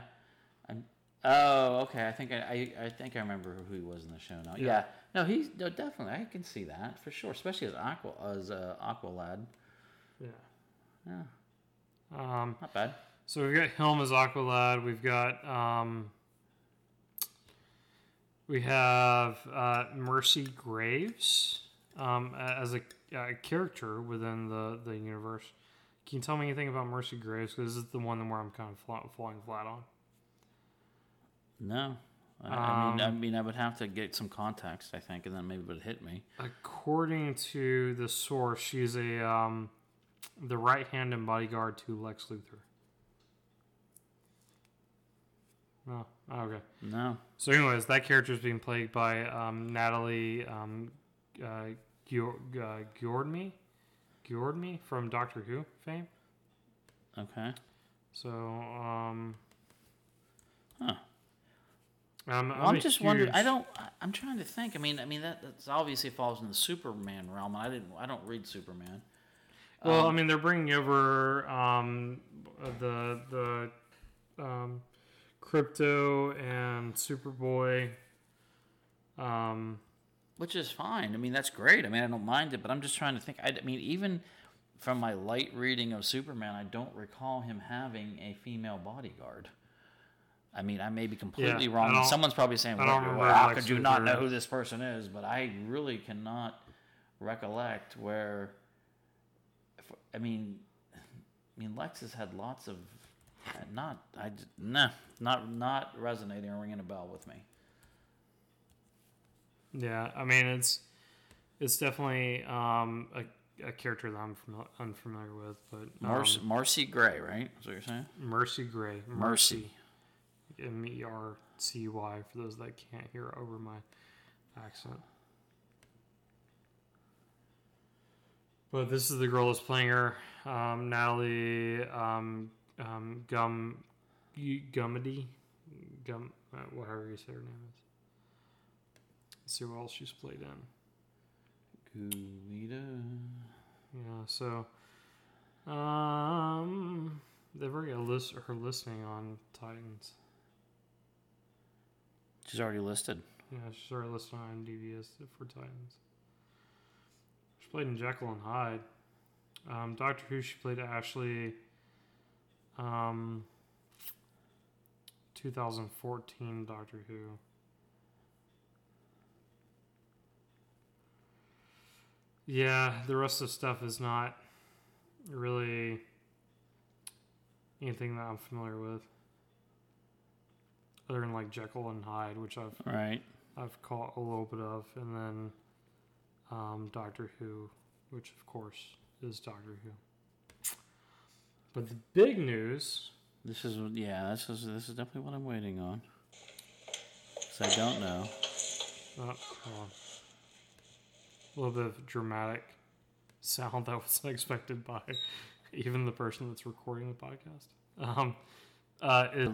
I'm, oh, okay. I think I, I, I think I remember who he was in the show now. Yeah. Yeah. No, he's no, definitely. I can see that for sure, especially as Aqua as uh, Aqua Lad. Yeah. Yeah, Um, not bad. So we've got Helm as Aqualad. We've got um, we have uh, Mercy Graves um, as a, a character within the the universe. Can you tell me anything about Mercy Graves? Because this is the one where I'm kind of falling flat on. No, I, I mean, I Um, mean, I would have to get some context, I think, and then maybe it would hit me. According to the source, she's a um, the right hand and bodyguard to Lex Luthor. Oh, okay. No. So, anyways, that character is being played by um, Natalie um, uh, Gior- uh, from Doctor Who fame. Okay. So, um, Huh. I'm, Well, I'm, just wondering. I don't. I'm trying to think. I mean, I mean that that's obviously falls in the Superman realm. and I didn't. I don't read Superman. Well, Um, I mean, they're bringing over um, the the um, Krypto and Superboy. Um, which is fine. I mean, that's great. I mean, I don't mind it, but I'm just trying to think. I, I mean, even from my light reading of Superman, I don't recall him having a female bodyguard. I mean, I may be completely Yeah, wrong. don't- probably saying, "Well, how Lex could you not know who this person is?" But I really cannot recollect where. I mean, I mean, Lex has had lots of, not I nah, not not resonating or ringing a bell with me. yeah, I mean, it's it's definitely um, a, a character that I'm fami- unfamiliar with, but um, Marcy, Marcy Gray, right? Is what you're saying? Mercy Gray, Mercy. M E R C Y for those that can't hear over my accent. But this is the girl that's playing her, um, Natalie um, um, Gum Gumede, Gum uh, whatever you say her name is. Let's see what else she's played in. Guida. Yeah, so um, they've already got list her listening on Titans. She's already listed. Yeah, she's already listed on IMDb as for Titans. She played in Jekyll and Hyde. Um, Doctor Who, she played Ashley. Um, 2014 Doctor Who. Yeah, the rest of the stuff is not really anything that I'm familiar with. Other than like Jekyll and Hyde, which I've Right. I've caught a little bit of, and then um, Doctor Who, which of course is Doctor Who. But the big news, This is yeah. This is this is definitely what I'm waiting on. 'Cause I don't know. oh, hold on. a little bit of dramatic sound that was unexpected by even the person that's recording the podcast. Um, uh, is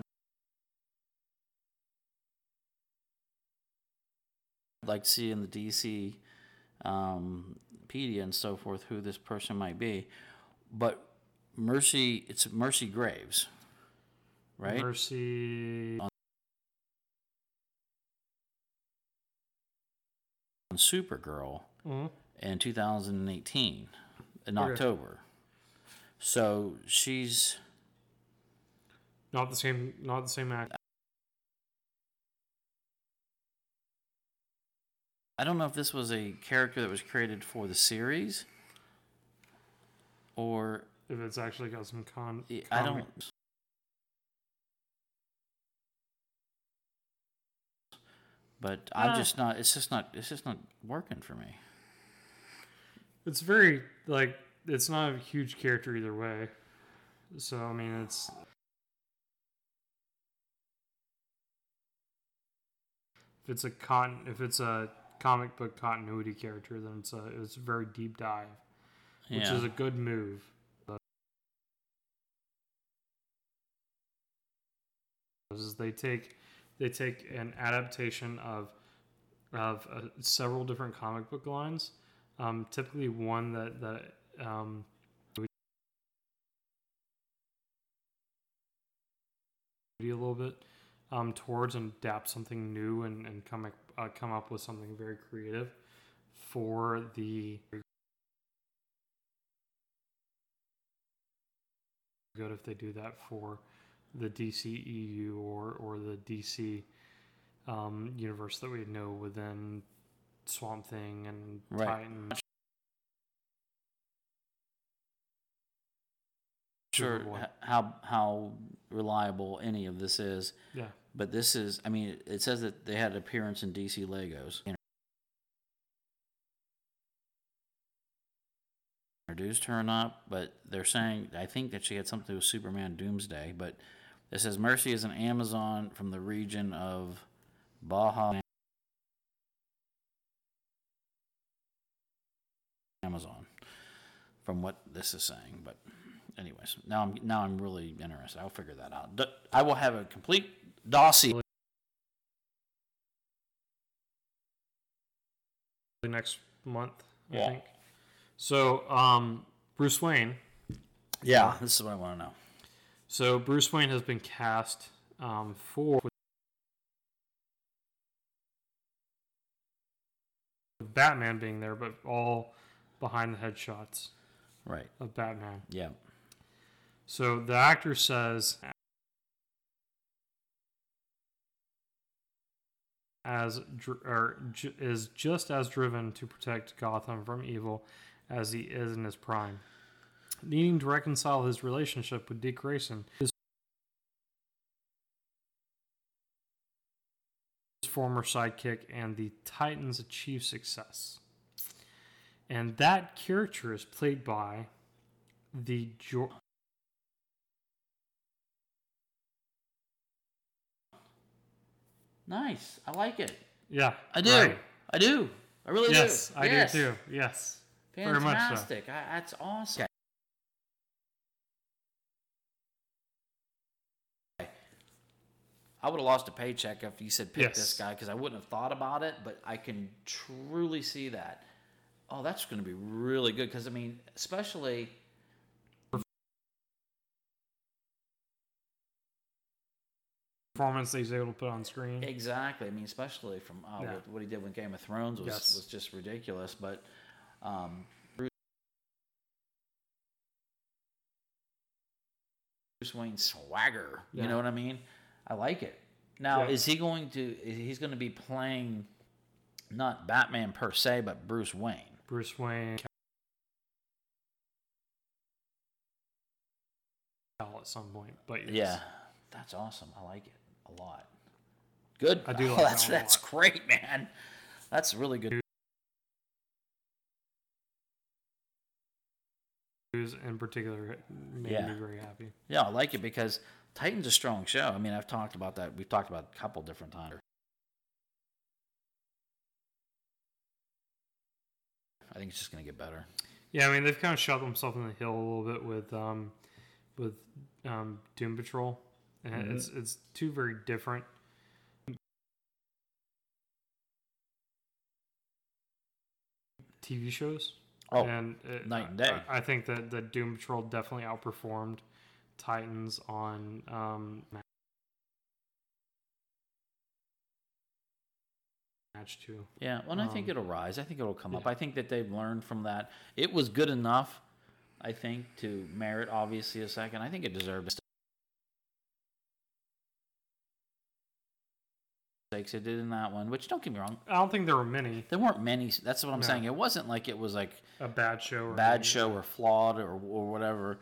like to see in the DC um, pedia and so forth who this person might be, but Mercy, it's Mercy Graves, right? Mercy. on Supergirl Mhm. in 2018 in Okay. October. So she's Not the same. Not the same actor. I don't know if this was a character that was created for the series or If it's actually got some con. I don't but I'm Ah. just not it's just not it's just not working for me. It's very like it's not a huge character either way. So I mean, it's if it's a con if it's a comic book continuity character, then it's a it's a very deep dive, which Yeah. is a good move. Is they take they take an adaptation of of uh, several different comic book lines um, typically one that that um, a little bit um, towards and adapt something new and, and come uh, come up with something very creative for the good if they do that for the DCEU or or the DC um, universe that we know within Swamp Thing and Right. Titan. sure h- how how reliable any of this is. Yeah. But this is, I mean, it says that they had an appearance in DC Legos. Introduced her or not, but they're saying, I think that she had something to do with Superman Doomsday. But it says Mercy is an Amazon from the region of Baja, Amazon, from what this is saying. But, anyways, now I'm now I'm really interested. I'll figure that out. I will have a complete dossier. next month, I Yeah. think. So, um, Bruce Wayne. Yeah, this is what I want to know. So Bruce Wayne has been cast um, for Batman being there, but all behind the headshots Right. of Batman. Yeah. So the actor says, as or is just as driven to protect Gotham from evil as he is in his prime, needing to reconcile his relationship with Dick Grayson, his former sidekick, and the Titans achieve success. And that character is played by the jo- Nice. I like it. yeah I do. right. I do. I really Yes, do. I Yes. do too. Yes. Very much so. Fantastic. I, that's awesome. I would have lost a paycheck if you said pick this guy because I wouldn't have thought about it, but I can truly see that. Oh, that's going to be really good because I mean, especially Performance that he's able to put on screen. Exactly. I mean, especially from uh, Yeah. what, what he did with Game of Thrones was, Yes. was just ridiculous. But um, Bruce Wayne swagger, you know what I mean? I like it. Now, Yeah. is he going to? He's going to be playing not Batman per se, but Bruce Wayne. Bruce Wayne at some point, but yes. Yeah, that's awesome. I like it a lot. Good. I do like that that's a that's great, man. That's really good. in particular made Yeah. me very happy. Yeah, I like it because Titan's a strong show. I mean, I've talked about that. We've talked about it a couple different times. I think it's just going to get better. Yeah, I mean they've kind of shot themselves in the hill a little bit with um, with um, Doom Patrol, and Mm-hmm. it's it's two very different. TV shows. Oh, and it, night and day. I, I think that that Doom Patrol definitely outperformed Titans on um, match two. Yeah, well, and I think Um, it'll rise. I think it'll come up. I think that they've learned from that. It was good enough, I think, to merit obviously a second. I think it deserved mistakes it did in that one. Which don't get me wrong, I don't think there were many there weren't many. That's what I'm No. saying. It wasn't like it was like a bad show or bad anything. show or flawed or or whatever.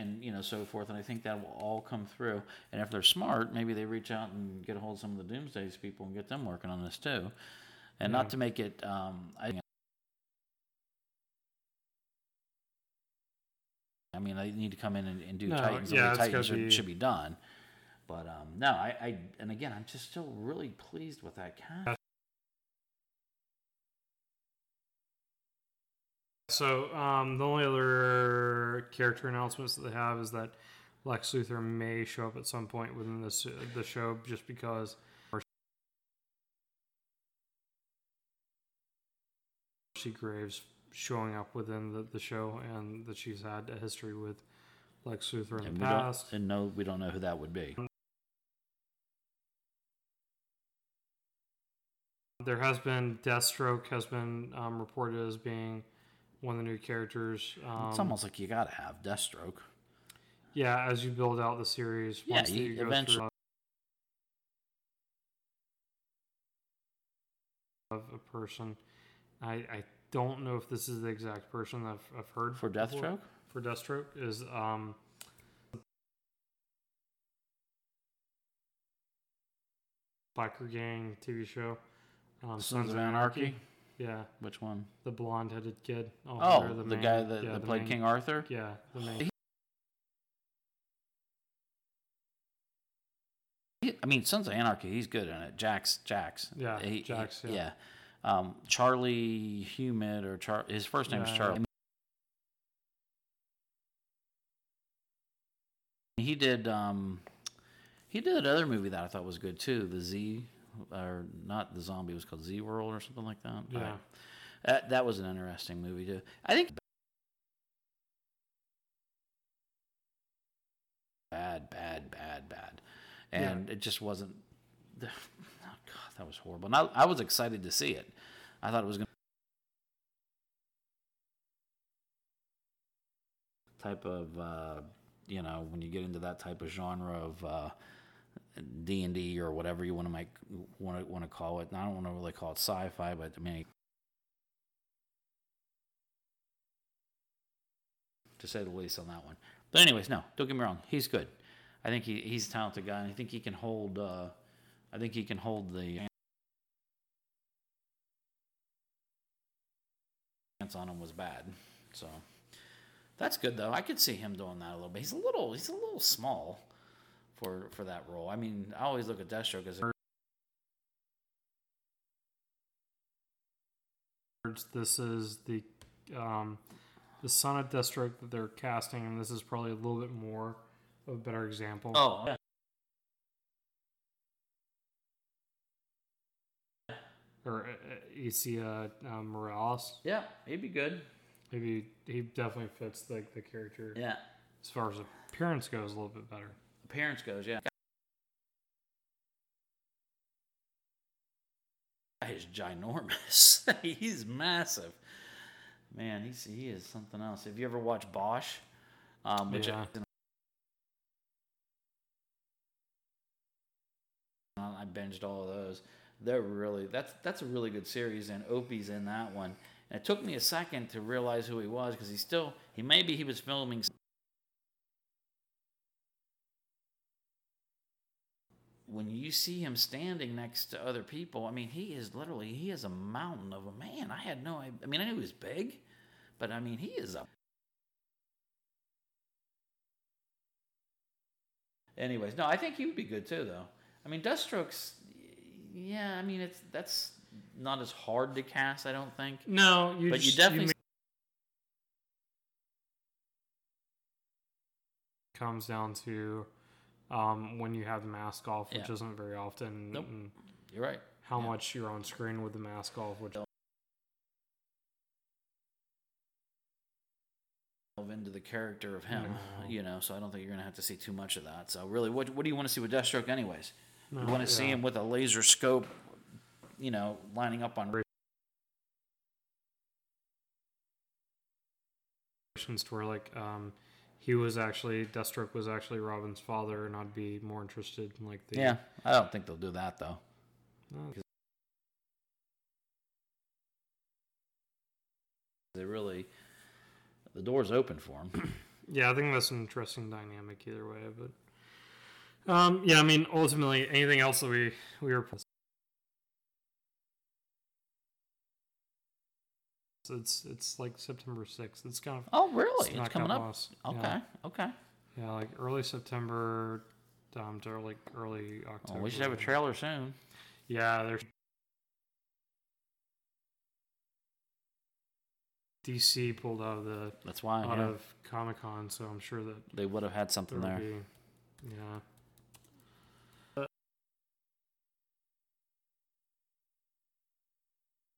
And, you know so forth. And I think that will all come through. And if they're smart, maybe they reach out and get a hold of some of the Doomsdays people and get them working on this too. And Yeah. not to make it, um, I. I mean, I need to come in and, and do No, Titans yeah, the way gotta Titans should, be- should be done. But um, no, I, I, and again, I'm just still really pleased with that cast. So um, the only other character announcements that they have is that Lex Luthor may show up at some point within this the show, just because. She Graves showing up within the, the show, and that she's had a history with Lex Luthor in And the past. and no, we don't know who that would be. There has been Deathstroke has been um, reported as being one of the new characters. Um, it's almost like you gotta have Deathstroke. Yeah, as you build out the series, Yeah, once you- you go eventually- through of a person, I, I don't know if this is the exact person that I've, I've heard For. Deathstroke? For Deathstroke is um. Biker Gang TV show. Um, Sons of Anarchy? Yeah, Which one? the blonde-headed kid. Oh, the, main- guy that, yeah, that the played main- King Arthur. Yeah, the main. He- I mean, Sons of Anarchy. He's good in it. Jax, Jax. Yeah, He- he- yeah. yeah. Um, Charlie Hunnam or Char. His first name is Yeah, Charlie. He did. Um, he did another movie that I thought was good too. The Z, or not the zombie. It was called Z World or something like that. Yeah. That, that was an interesting movie too. I think bad, bad, bad, bad, and it just wasn't. Oh God, that was horrible. And I, I was excited to see it. I thought it was going to type of uh, you know when you get into that type of genre of uh, D and D or whatever you want to make want to want to call it. And I don't want to really call it sci-fi, but I mean. To say the least on that one, but anyways, no, don't get me wrong. He's good. I think he, he's a talented guy, and I think he can hold. Uh, I think he can hold the chance on him was bad. So that's good though. I could see him doing that a little bit. He's a little he's a little small for for that role. I mean, I always look at Deathstroke as This is the um, the son of Deathstroke that they're casting, and this is probably a little bit more of a better example. oh yeah. Or uh, you see uh, um, Morales. yeah, he'd be good. Maybe he definitely fits the the character Yeah, as far as appearance goes a little bit better. Appearance goes, yeah. Guy is ginormous. he's massive. Man, he's he is something else. Have you ever watched Bosch? um, which Yeah. I binged all of those. They're really that's that's a really good series, and Opie's in that one. And it took me a second to realize who he was because he still he maybe he was filming. When you see him standing next to other people, I mean, he is literally he is a mountain of a man. I had no, I, I mean, I knew he was big, but I mean, he is a. Anyways, no, I think he would be good too, though. I mean, Deathstroke's, yeah, I mean, it's that's not as hard to cast, I don't think. No, you But you just- definitely ma- comes down to um, when you have the mask off, which Yeah. isn't very often. Nope. You're right. how Yeah. much you're on screen with the mask off, which into the character of him, No. you know. So I don't think you're gonna have to see too much of that. So really, what what do you want to see with Deathstroke, anyways? No, you want to see him with a laser scope, you know, lining up on. to where like um, he was actually Deathstroke was actually Robin's father, and I'd be more interested in like the Yeah, I don't think they'll do that though. No, They really, the door's open for him. Yeah, I think that's an interesting dynamic either way. But um, yeah, I mean, ultimately, anything else that we we were. It's it's like September sixth. It's kind of oh, really? It's, not coming up. Okay, Yeah. okay. Yeah, like early September um, to like early October. Well, we should have a trailer soon. Yeah, there's DC pulled out of the That's why out yeah, of Comic Con, so I'm sure that they would have had something will there. be. Yeah.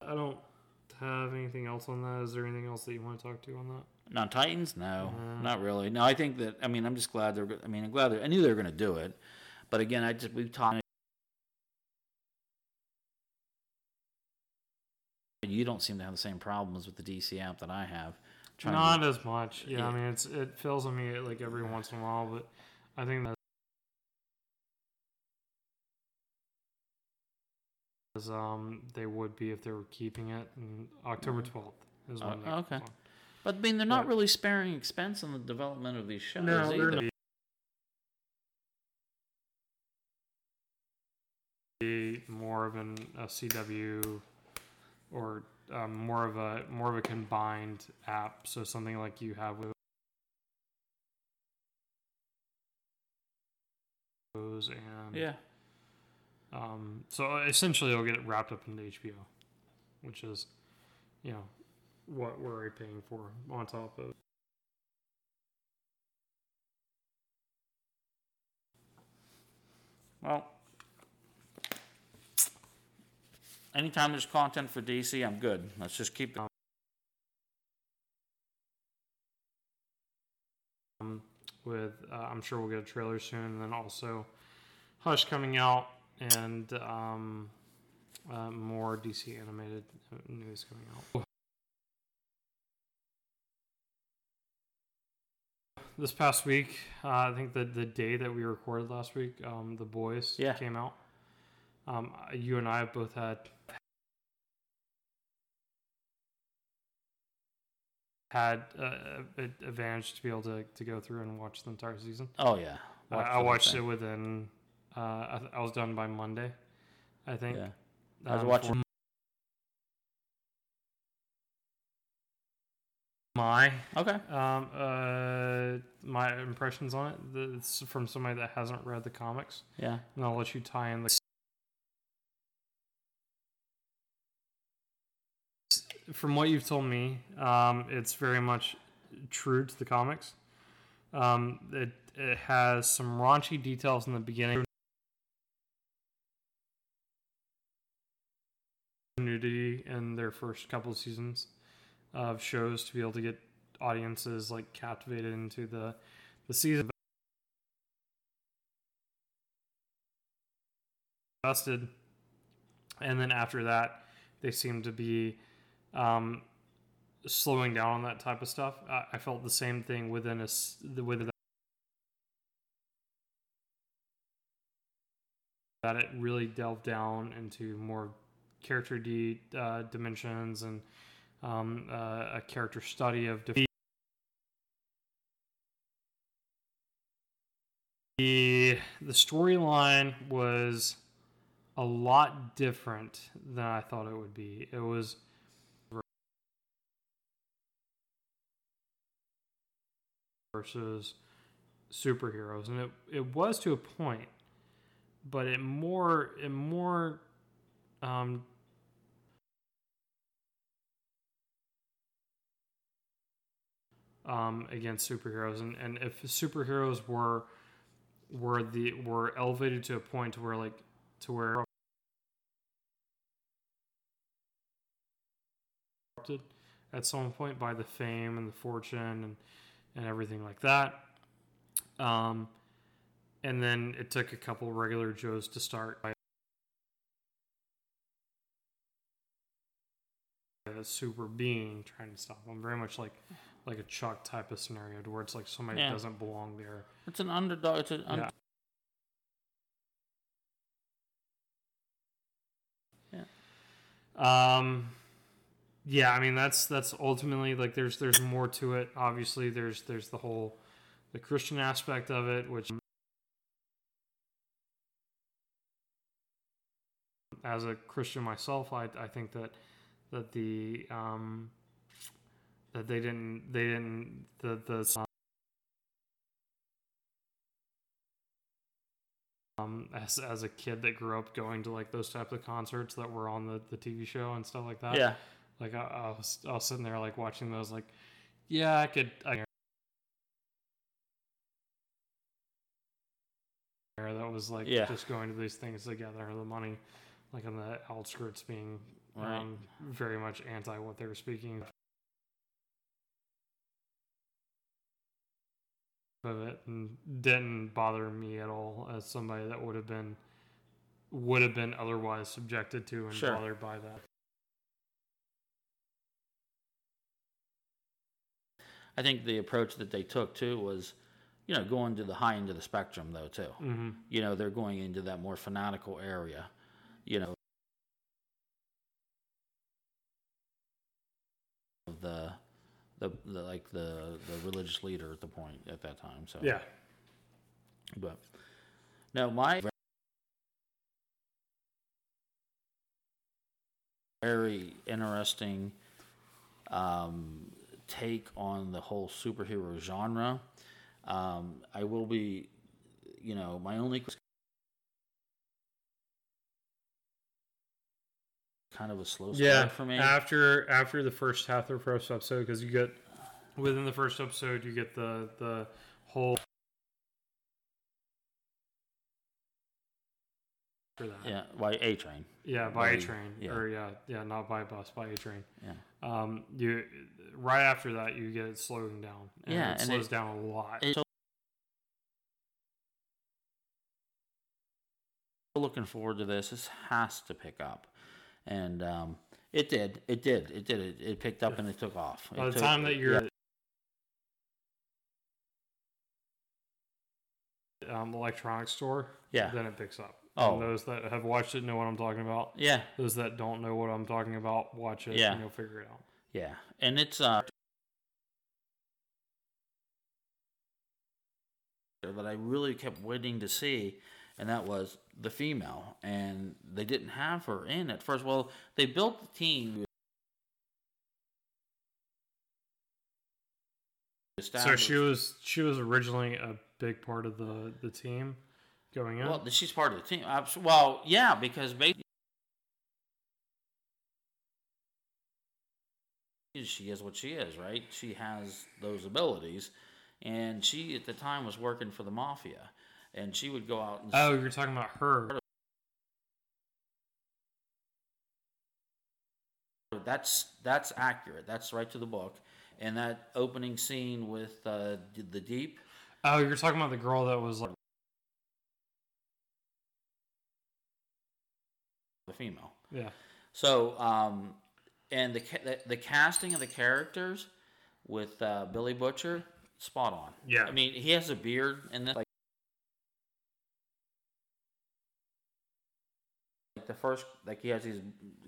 I don't have anything else on that. Is there anything else that you want to talk to on that? No Titans, no, Mhm. not really. No, I think that. I mean, I'm just glad they're. I mean, I'm glad they I knew they were going to do it, but again, I just we've talked. You don't seem to have the same problems with the DC app that I have. Trying to- Not as much. Yeah, Yeah. I mean it's it fills on me like every once in a while, but I think that is um they would be if they were keeping it. And October twelfth is when. Uh, they okay. comes on. but I mean, they're not But- really sparing expense on the development of these shows No, either. not. Be more of an a CW or um, more of a more of a combined app. So something like you have with those and Yeah. Um, so essentially, it'll get it wrapped up into HBO, which is, you know, what we're already paying for on top of. Well, anytime there's content for DC, I'm good. Let's just keep it. Um, with uh, I'm sure we'll get a trailer soon, and then also Hush coming out and um, uh, more DC animated news coming out. This past week, uh, I think the the day that we recorded last week, um, the boys Yeah. came out. Um, you and I have both had had uh, an advantage to be able to, to go through and watch the entire season. Oh yeah, I, I watched it within. Uh, I, th- I was done by Monday, I think. Yeah, I was um, watching- for My okay. um, uh, my impressions on it. It's from somebody that hasn't read the comics, Yeah, and I'll let you tie in the. From what you've told me, um, it's very much true to the comics. Um, it it has some raunchy details in the beginning. Their first couple seasons of shows to be able to get audiences like captivated into the the season invested and then after that they seem to be um, slowing down on that type of stuff. I, I felt the same thing within a s- with that it really delved down into more character de- uh, dimensions and um, uh, a character study of defeat. The the storyline was a lot different than I thought it would be. It was versus superheroes, and it it was to a point, but it more it more um, um, against superheroes, and, and if superheroes were were the were elevated to a point where like to where at some point by the fame and the fortune and and everything like that. Um, and then it took a couple regular Joes to start by a super being trying to stop them. Very much like like a Chuck type of scenario, to where it's like somebody Yeah. doesn't belong there. It's an underdog. It's an un- Yeah. Um, yeah, I mean that's that's ultimately like there's there's more to it. Obviously, there's there's the whole the Christian aspect of it, which as a Christian myself, I I think that that the um that they didn't they didn't the the um as as a kid that grew up going to like those types of concerts that were on the the TV show and stuff like that. yeah. Like I, I was, I was sitting there like watching those, like, yeah, I could. I, that was like Yeah. just going to these things together. The money, like on the outskirts, being Right. um, very much anti what they were speaking of it, and didn't bother me at all as somebody that would have been would have been otherwise subjected to and Sure. bothered by that. I think the approach that they took too was, you know, going to the high end of the spectrum though too. Mm-hmm. You know, they're going into that more fanatical area. You know, of the, the, the like the the religious leader at the point at that time. So Yeah. but no, my very interesting um, take on the whole superhero genre. Um, I will be, you know, my only kind of a slow start yeah for me. after after the first half of the first episode because you get within the first episode you get the the whole for that yeah, by A Train. yeah by a train yeah. or yeah yeah not by bus by a train Yeah. um you right after that you get it slowing down and Yeah, it and slows it- down a lot so looking forward to this. This has to pick up, and um, it did. It did. It did. It, it picked up and it took off. by It the took- time that you're yeah, at um, electronics store Yeah. then it picks up Oh. and those that have watched it know what i'm talking about yeah, those that don't know what i'm talking about watch it Yeah. and you'll figure it out yeah, and it's uh that I really kept waiting to see, and that was the female, and they didn't have her in at first. Well, they built the team. So she was she was originally a big part of the the team going in. Well, she's part of the team. Well, yeah, because basically she is what she is, right? She has those abilities, and she at the time was working for the mafia, and she would go out and oh, you're talking about her. that's that's accurate. That's right to the book. And that opening scene with uh, the deep, Oh, you're talking about the girl that was like. the female. Yeah. So um, and the, ca- the the casting of the characters with uh, Billy Butcher, spot on. Yeah. I mean, he has a beard, and then like the first, like he has these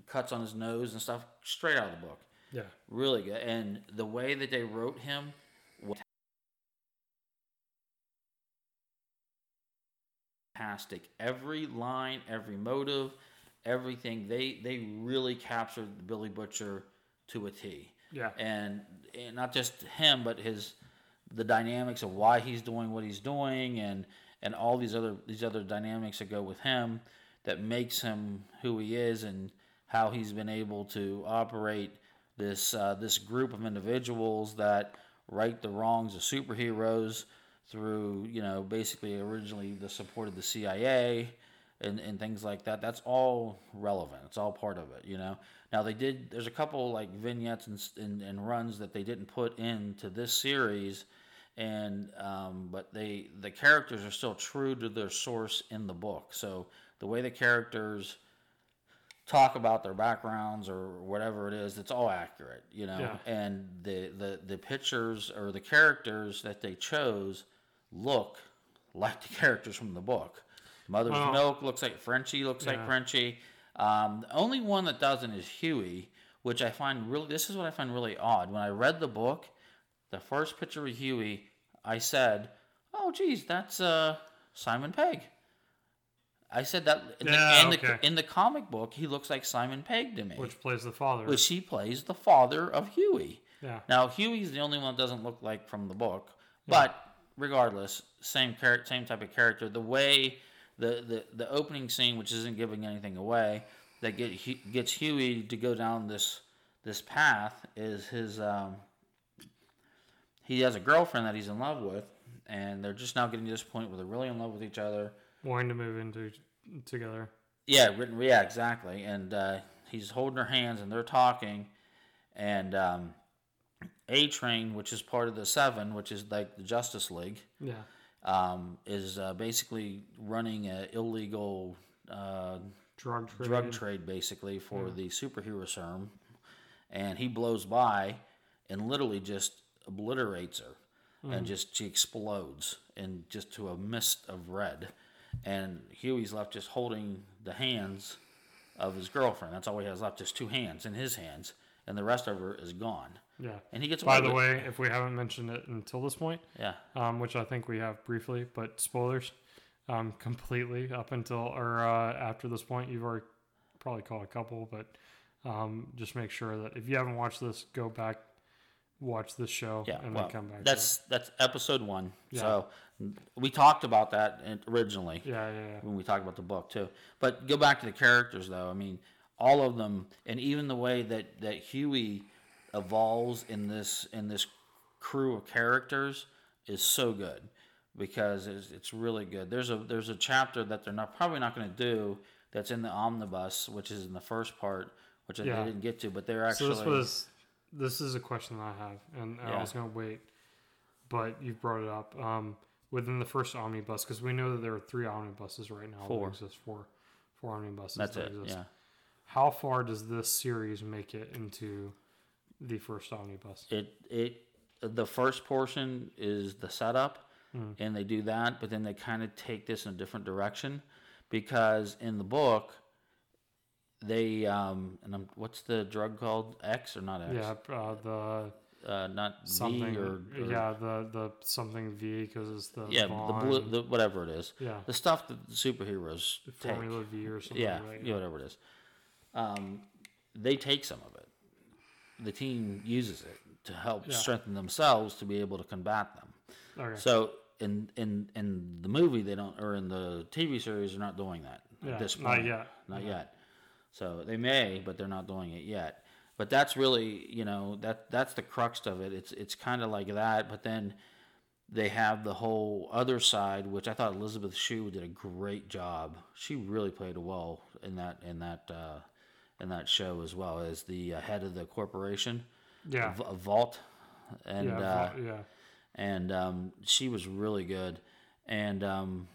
cuts on his nose and stuff, straight out of the book. Yeah. Really good, and the way that they wrote him was fantastic. Every line, every motive, everything they they really captured Billy Butcher to a T Yeah. and, and not just him, but his the dynamics of why he's doing what he's doing, and and all these other these other dynamics that go with him that makes him who he is, and how he's been able to operate this uh, this group of individuals that right the wrongs of superheroes through you know basically originally the support of the CIA and, and things like that. That's all relevant. It's all part of it, you know. Now they did. There's a couple like vignettes and, and, and runs that they didn't put into this series, and um, but they the characters are still true to their source in the book. So the way the characters talk about their backgrounds or whatever it is, it's all accurate, you know. Yeah. And the, the the pictures or the characters that they chose look like the characters from the book. Mother's Well- Milk looks like Frenchie, looks like Yeah. Frenchie. Um, the only one that doesn't is Huey, which I find really. This is what I find really odd. When I read the book, the first picture of Huey, I said, "Oh, geez, that's uh, Simon Pegg." I said that in, Yeah, the, in, okay. the, in the comic book, he looks like Simon Pegg to me, Which plays the father. which he plays the father of Huey. yeah. Now Huey's the only one that doesn't look like from the book, but regardless, same character, same type of character. The way the, the the opening scene, which isn't giving anything away, that get gets Huey to go down this this path is his. Um, he has a girlfriend that he's in love with, and they're just now getting to this point where they're really in love with each other. Wanting to move into together. Yeah, written. Yeah, exactly. And uh, he's holding her hands, and they're talking. And um, A Train, which is part of the Seven, which is like the Justice League, Yeah. um, is uh, basically running an illegal uh, Drug trade. drug trade, basically for the superhero serum. And he blows by, and literally just obliterates her, and just she explodes, and just to a mist of red. And Huey's left just holding the hands of his girlfriend. That's all he has left, just two hands in his hands, and the rest of her is gone. Yeah. And he gets By the with way, if we haven't mentioned it until this point, yeah, um, which I think we have briefly, but spoilers, um, completely up until or uh, after this point, you've already probably caught a couple, but um, just make sure that if you haven't watched this, go back, watch the show, yeah. and well, then come back. that's that's episode one. Yeah. So we talked about that originally. yeah, yeah, yeah. when we talked about the book too. But go back to the characters though. I mean, all of them, and even the way that that Huey evolves in this in this crew of characters is so good because it's, it's really good. There's a there's a chapter that they're not probably not going to do that's in the omnibus, which is in the first part, which Yeah. they didn't get to. But they're So actually this was this is a question that I have, and I was gonna wait, but you've brought it up. Um, within the first omnibus, because we know that there are three omnibuses right now. Four. Exist four, four omnibuses. that's that it. Exist. Yeah. How far does this series make it into the first omnibus? it it the first portion is the setup and they do that but then they kind of take this in a different direction because in the book they um and I'm, what's the drug called x or not x Yeah, uh, the uh, not something. v or, or yeah, the the something V because it's the yeah the blue the whatever it is yeah the stuff that the superheroes take Formula V or something. yeah, that. yeah, whatever it is. Um, they take some of it. The team uses it to help Yeah. strengthen themselves to be able to combat them. Okay. So in in in the movie they don't, or in the TV series they're not doing that Yeah, at this not point. yet. Not yet. So they may, but they're not doing it yet. But that's really, you know, that that's the crux of it. It's it's kind of like that, but then they have the whole other side, which I thought Elizabeth Shue did a great job. She really played well in that in that uh, in that show as well as the uh, head of the corporation, yeah, V- Vought, and yeah, uh, yeah. and um, she was really good. And um,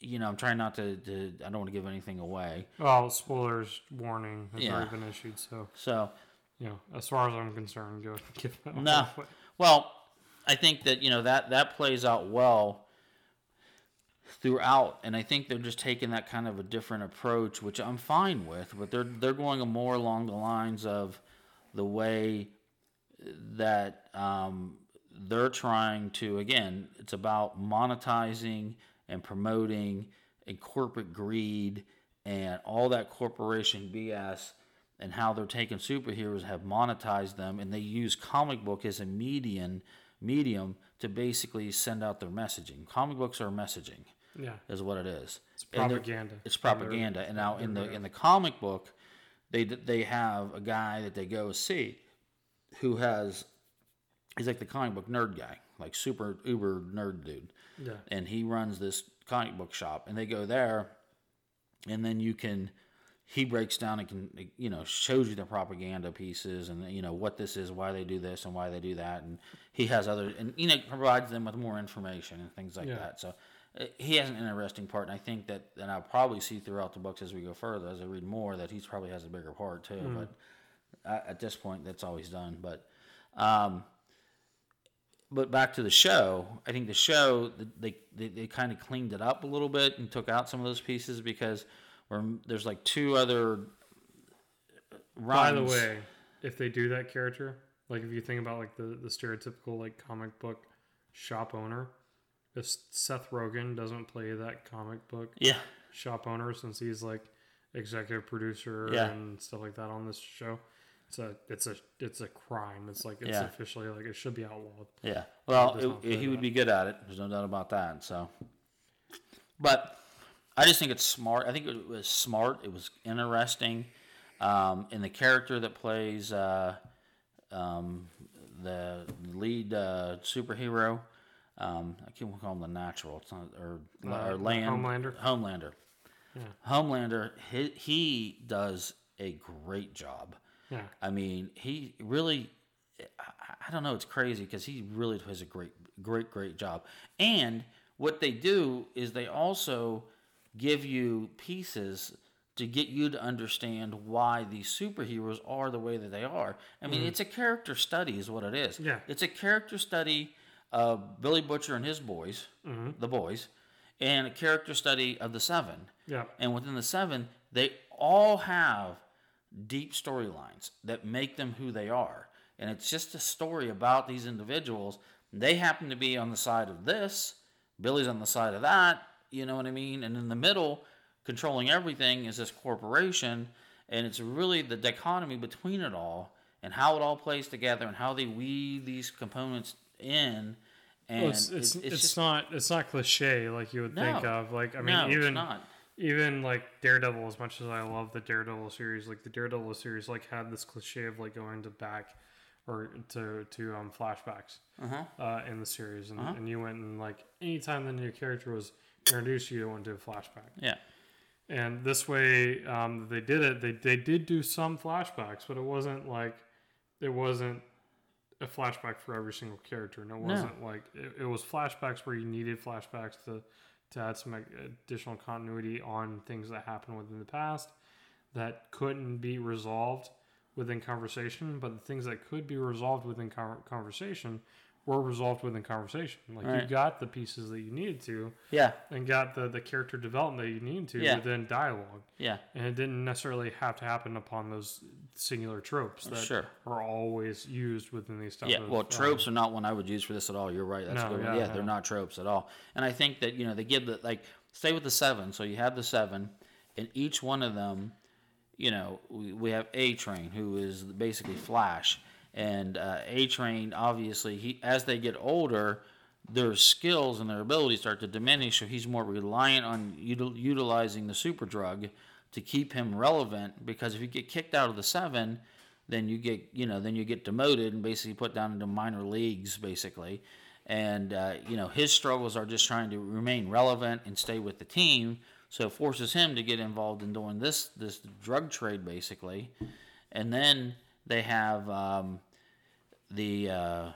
you know, I'm trying not to, to I don't want to give anything away. Well, spoilers warning has Yeah. already been issued, so So you know, as far as I'm concerned, go give that No. away. Well, I think that you know that that plays out well throughout, and I think they're just taking that kind of a different approach, which I'm fine with. But they're they're going more along the lines of the way that um, they're trying to. Again, it's about monetizing and promoting and corporate greed and all that corporation BS and how they're taking superheroes have monetized them and they use comic book as a median medium to basically send out their messaging. Comic books are messaging Yeah, is what it is. it's And propaganda. It's propaganda. And now in the in the comic book, they they have a guy that they go see who has he's like the comic book nerd guy, like super uber nerd dude. Yeah, and he runs this comic book shop and they go there and then you can he breaks down and can you know shows you the propaganda pieces and you know what this is why they do this and why they do that and he has other and you know provides them with more information and things like Yeah. that. So uh, he has an interesting part and i think that and i'll probably see throughout the books as we go further as i read more that he's probably has a bigger part too but at, at this point that's all he's done but um but back to the show, I think the show they they, they kind of cleaned it up a little bit and took out some of those pieces because we're, there's like two other By the way, if they do that character, like if you think about like the the stereotypical like comic book shop owner, if Seth Rogen doesn't play that comic book yeah, shop owner since he's like executive producer Yeah. and stuff like that on this show, it's a it's a it's a crime. It's like it's Yeah. officially like it should be outlawed. yeah. Well, it, he would be good at it. There's no doubt about that. So, but I just think it's smart. I think it was smart. It was interesting. Um, and the character that plays uh, um, the lead uh, superhero, um, I can't call him the natural. It's not or Uh, or land Homelander? Homelander. Yeah. Homelander. He, he does a great job. Yeah, I mean, he really, I, I don't know, it's crazy because he really does a great, great, great job. And what they do is they also give you pieces to get you to understand why these superheroes are the way that they are. I mean, mm-hmm. it's a character study, is what it is. Yeah. It's a character study of Billy Butcher and his boys, mm-hmm. the boys, and a character study of the Seven. yeah, And within the seven, they all have deep storylines that make them who they are. And it's just a story about these individuals. They happen to be on the side of this, Billy's on the side of that, you know what I mean? And in the middle, controlling everything is this corporation. And it's really the dichotomy between it all and how it all plays together and how they weave these components in. And Well, it's it's, it- it's, just not it's not cliche like you would think of. Like I mean, no, it's even not. Even like Daredevil, as much as I love the Daredevil series, like the Daredevil series, like had this cliche of like going to back or to to um flashbacks Uh-huh. uh, in the series, and, and you went and like anytime the new character was introduced, you went to a flashback. Yeah. And this way, um, they did it. They they did do some flashbacks, but it wasn't like it wasn't a flashback for every single character, and it wasn't like it, it was flashbacks where you needed flashbacks to to add some additional continuity on things that happened within the past that couldn't be resolved within conversation, but the things that could be resolved within conversation were resolved within conversation. Like you got the pieces that you needed to, Yeah. and got the the character development that you needed to Yeah. within dialogue, Yeah. and it didn't necessarily have to happen upon those singular tropes that Sure. are always used within these type Yeah, of well, um, tropes are not one I would use for this at all. You're right. That's No, good yeah, Yeah, they're not tropes at all. And I think that you know they give the like stay with the seven. So you have the seven, and each one of them, you know, we, we have A Train who is basically Flash, and uh, A Train obviously he as they get older. Their skills and their abilities start to diminish, so he's more reliant on util- utilizing the super drug to keep him relevant. Because if you get kicked out of the seven, then you get you know then you get demoted and basically put down into minor leagues basically and uh, you know his struggles are just trying to remain relevant and stay with the team so it forces him to get involved in doing this this drug trade basically and then they have um, the uh,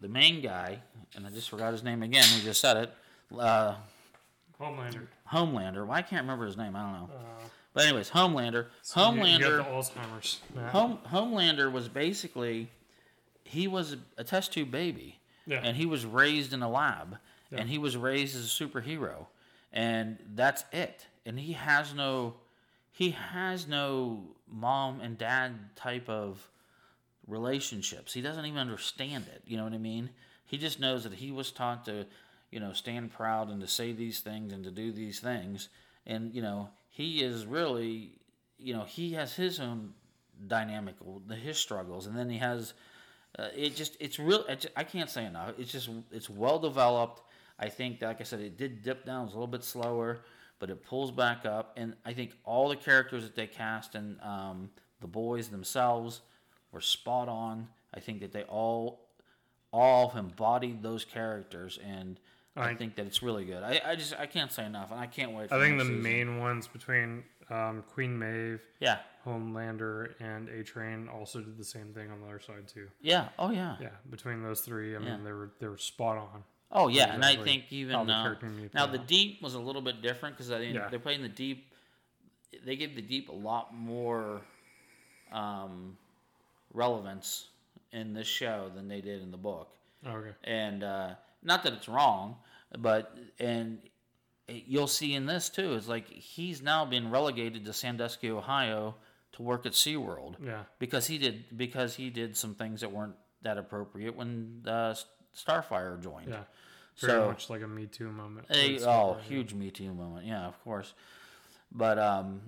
the main guy and I just forgot his name again we just said it uh, Homelander. Homelander. Well, I can't remember his name. I don't know. Uh, But anyways, Homelander. You Homelander. Alzheimer's. Matt. Home, Homelander was basically he was a, a test tube baby, Yeah. and he was raised in a lab, Yeah. and he was raised as a superhero, and that's it. And he has no he has no mom and dad type of relationships. He doesn't even understand it. You know what I mean? He just knows that he was taught to, you know, stand proud and to say these things and to do these things. And, you know, he is really, you know, he has his own dynamic, his struggles. And then he has, uh, it just, it's real, I can't say enough. It's just, it's well developed. I think, like I said, it did dip down, it was a little bit slower, but it pulls back up. And I think all the characters that they cast and um, the boys themselves were spot on. I think that they all all embodied those characters, and I, I- think that it's really good. I, I just I can't say enough, and I can't wait. For I think the season. main ones between um, Queen Maeve, yeah Homelander, and A Train also did the same thing on the other side too. yeah oh yeah, Yeah, between those three, I mean, Yeah. they were they were spot on. oh yeah, and I think even the uh, character needed to now the deep was a little bit different because I Yeah. they're playing the deep. They gave the deep a lot more um, relevance in this show than they did in the book. Okay. and uh, not that it's wrong, but and you'll see in this too. It's like he's now been relegated to Sandusky, Ohio, to work at SeaWorld Yeah. because he did because he did some things that weren't that appropriate when uh, Starfire joined. Yeah. Very So- much like a Me Too moment. A, oh, huge Me Too moment. Yeah, of course. But um,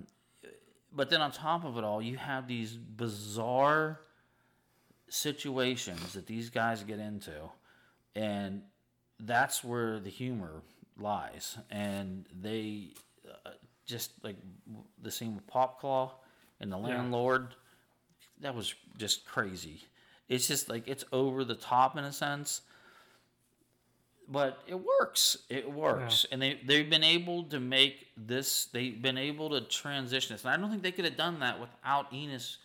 but then on top of it all, you have these bizarre situations that these guys get into, and that's where the humor lies. And they uh, just like the scene with Popclaw and the landlord. That was just crazy. It's just like it's over the top in a sense but it works. It works, and they they've been able to make this. They've been able to transition this, and I don't think they could have done that without Ennis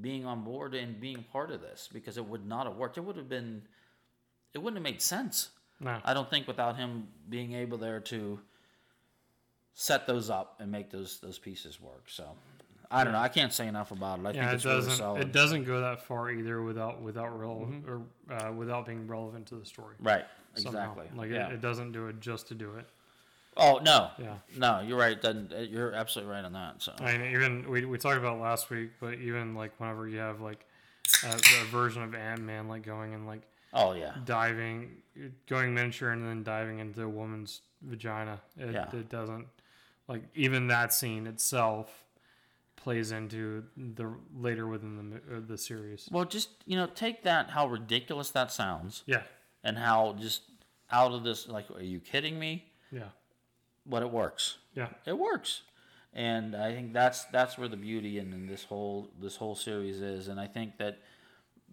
being on board and being part of this because it would not have worked. It would have been, it wouldn't have made sense. No. I don't think without him being able there to set those up and make those those pieces work. So I don't know. I can't say enough about it. I Yeah, think it it's really doesn't. solid. it doesn't go that far either without without real Mm-hmm. or uh, without being relevant to the story. right. somehow. Exactly. Like yeah. it, it doesn't do it just to do it. oh no. Yeah. No, you're right. It doesn't- You're absolutely right on that. So I mean, even we, we talked about last week, but even like whenever you have like a, a version of Ant Man like going and like oh yeah. diving, going miniature and then diving into a woman's vagina, it, Yeah. it doesn't like even that scene itself plays into the later within the uh, the series. Well, just you know, take that how ridiculous that sounds, Yeah, and how just out of this. Like, are you kidding me? yeah, But it works. yeah, It works, and I think that's that's where the beauty in, in this whole this whole series is. And I think that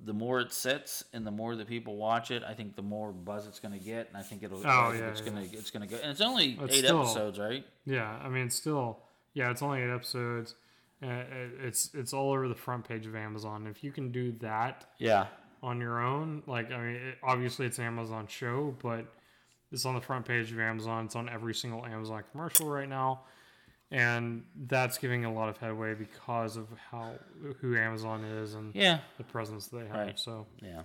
the more it sits and the more that people watch it, I think the more buzz it's going to get. And I think it'll. Oh, I think yeah, it's yeah. gonna it's gonna go. And it's only It's eight still- episodes, right? yeah. I mean, it's still yeah, it's only eight episodes. Uh, it's it's all over the front page of Amazon. If you can do that Yeah. on your own. Like, I mean, it, obviously it's an Amazon show, but it's on the front page of Amazon. It's on every single Amazon commercial right now, and that's giving a lot of headway because of how who Amazon is and Yeah. the presence they have. Right. So, Yeah.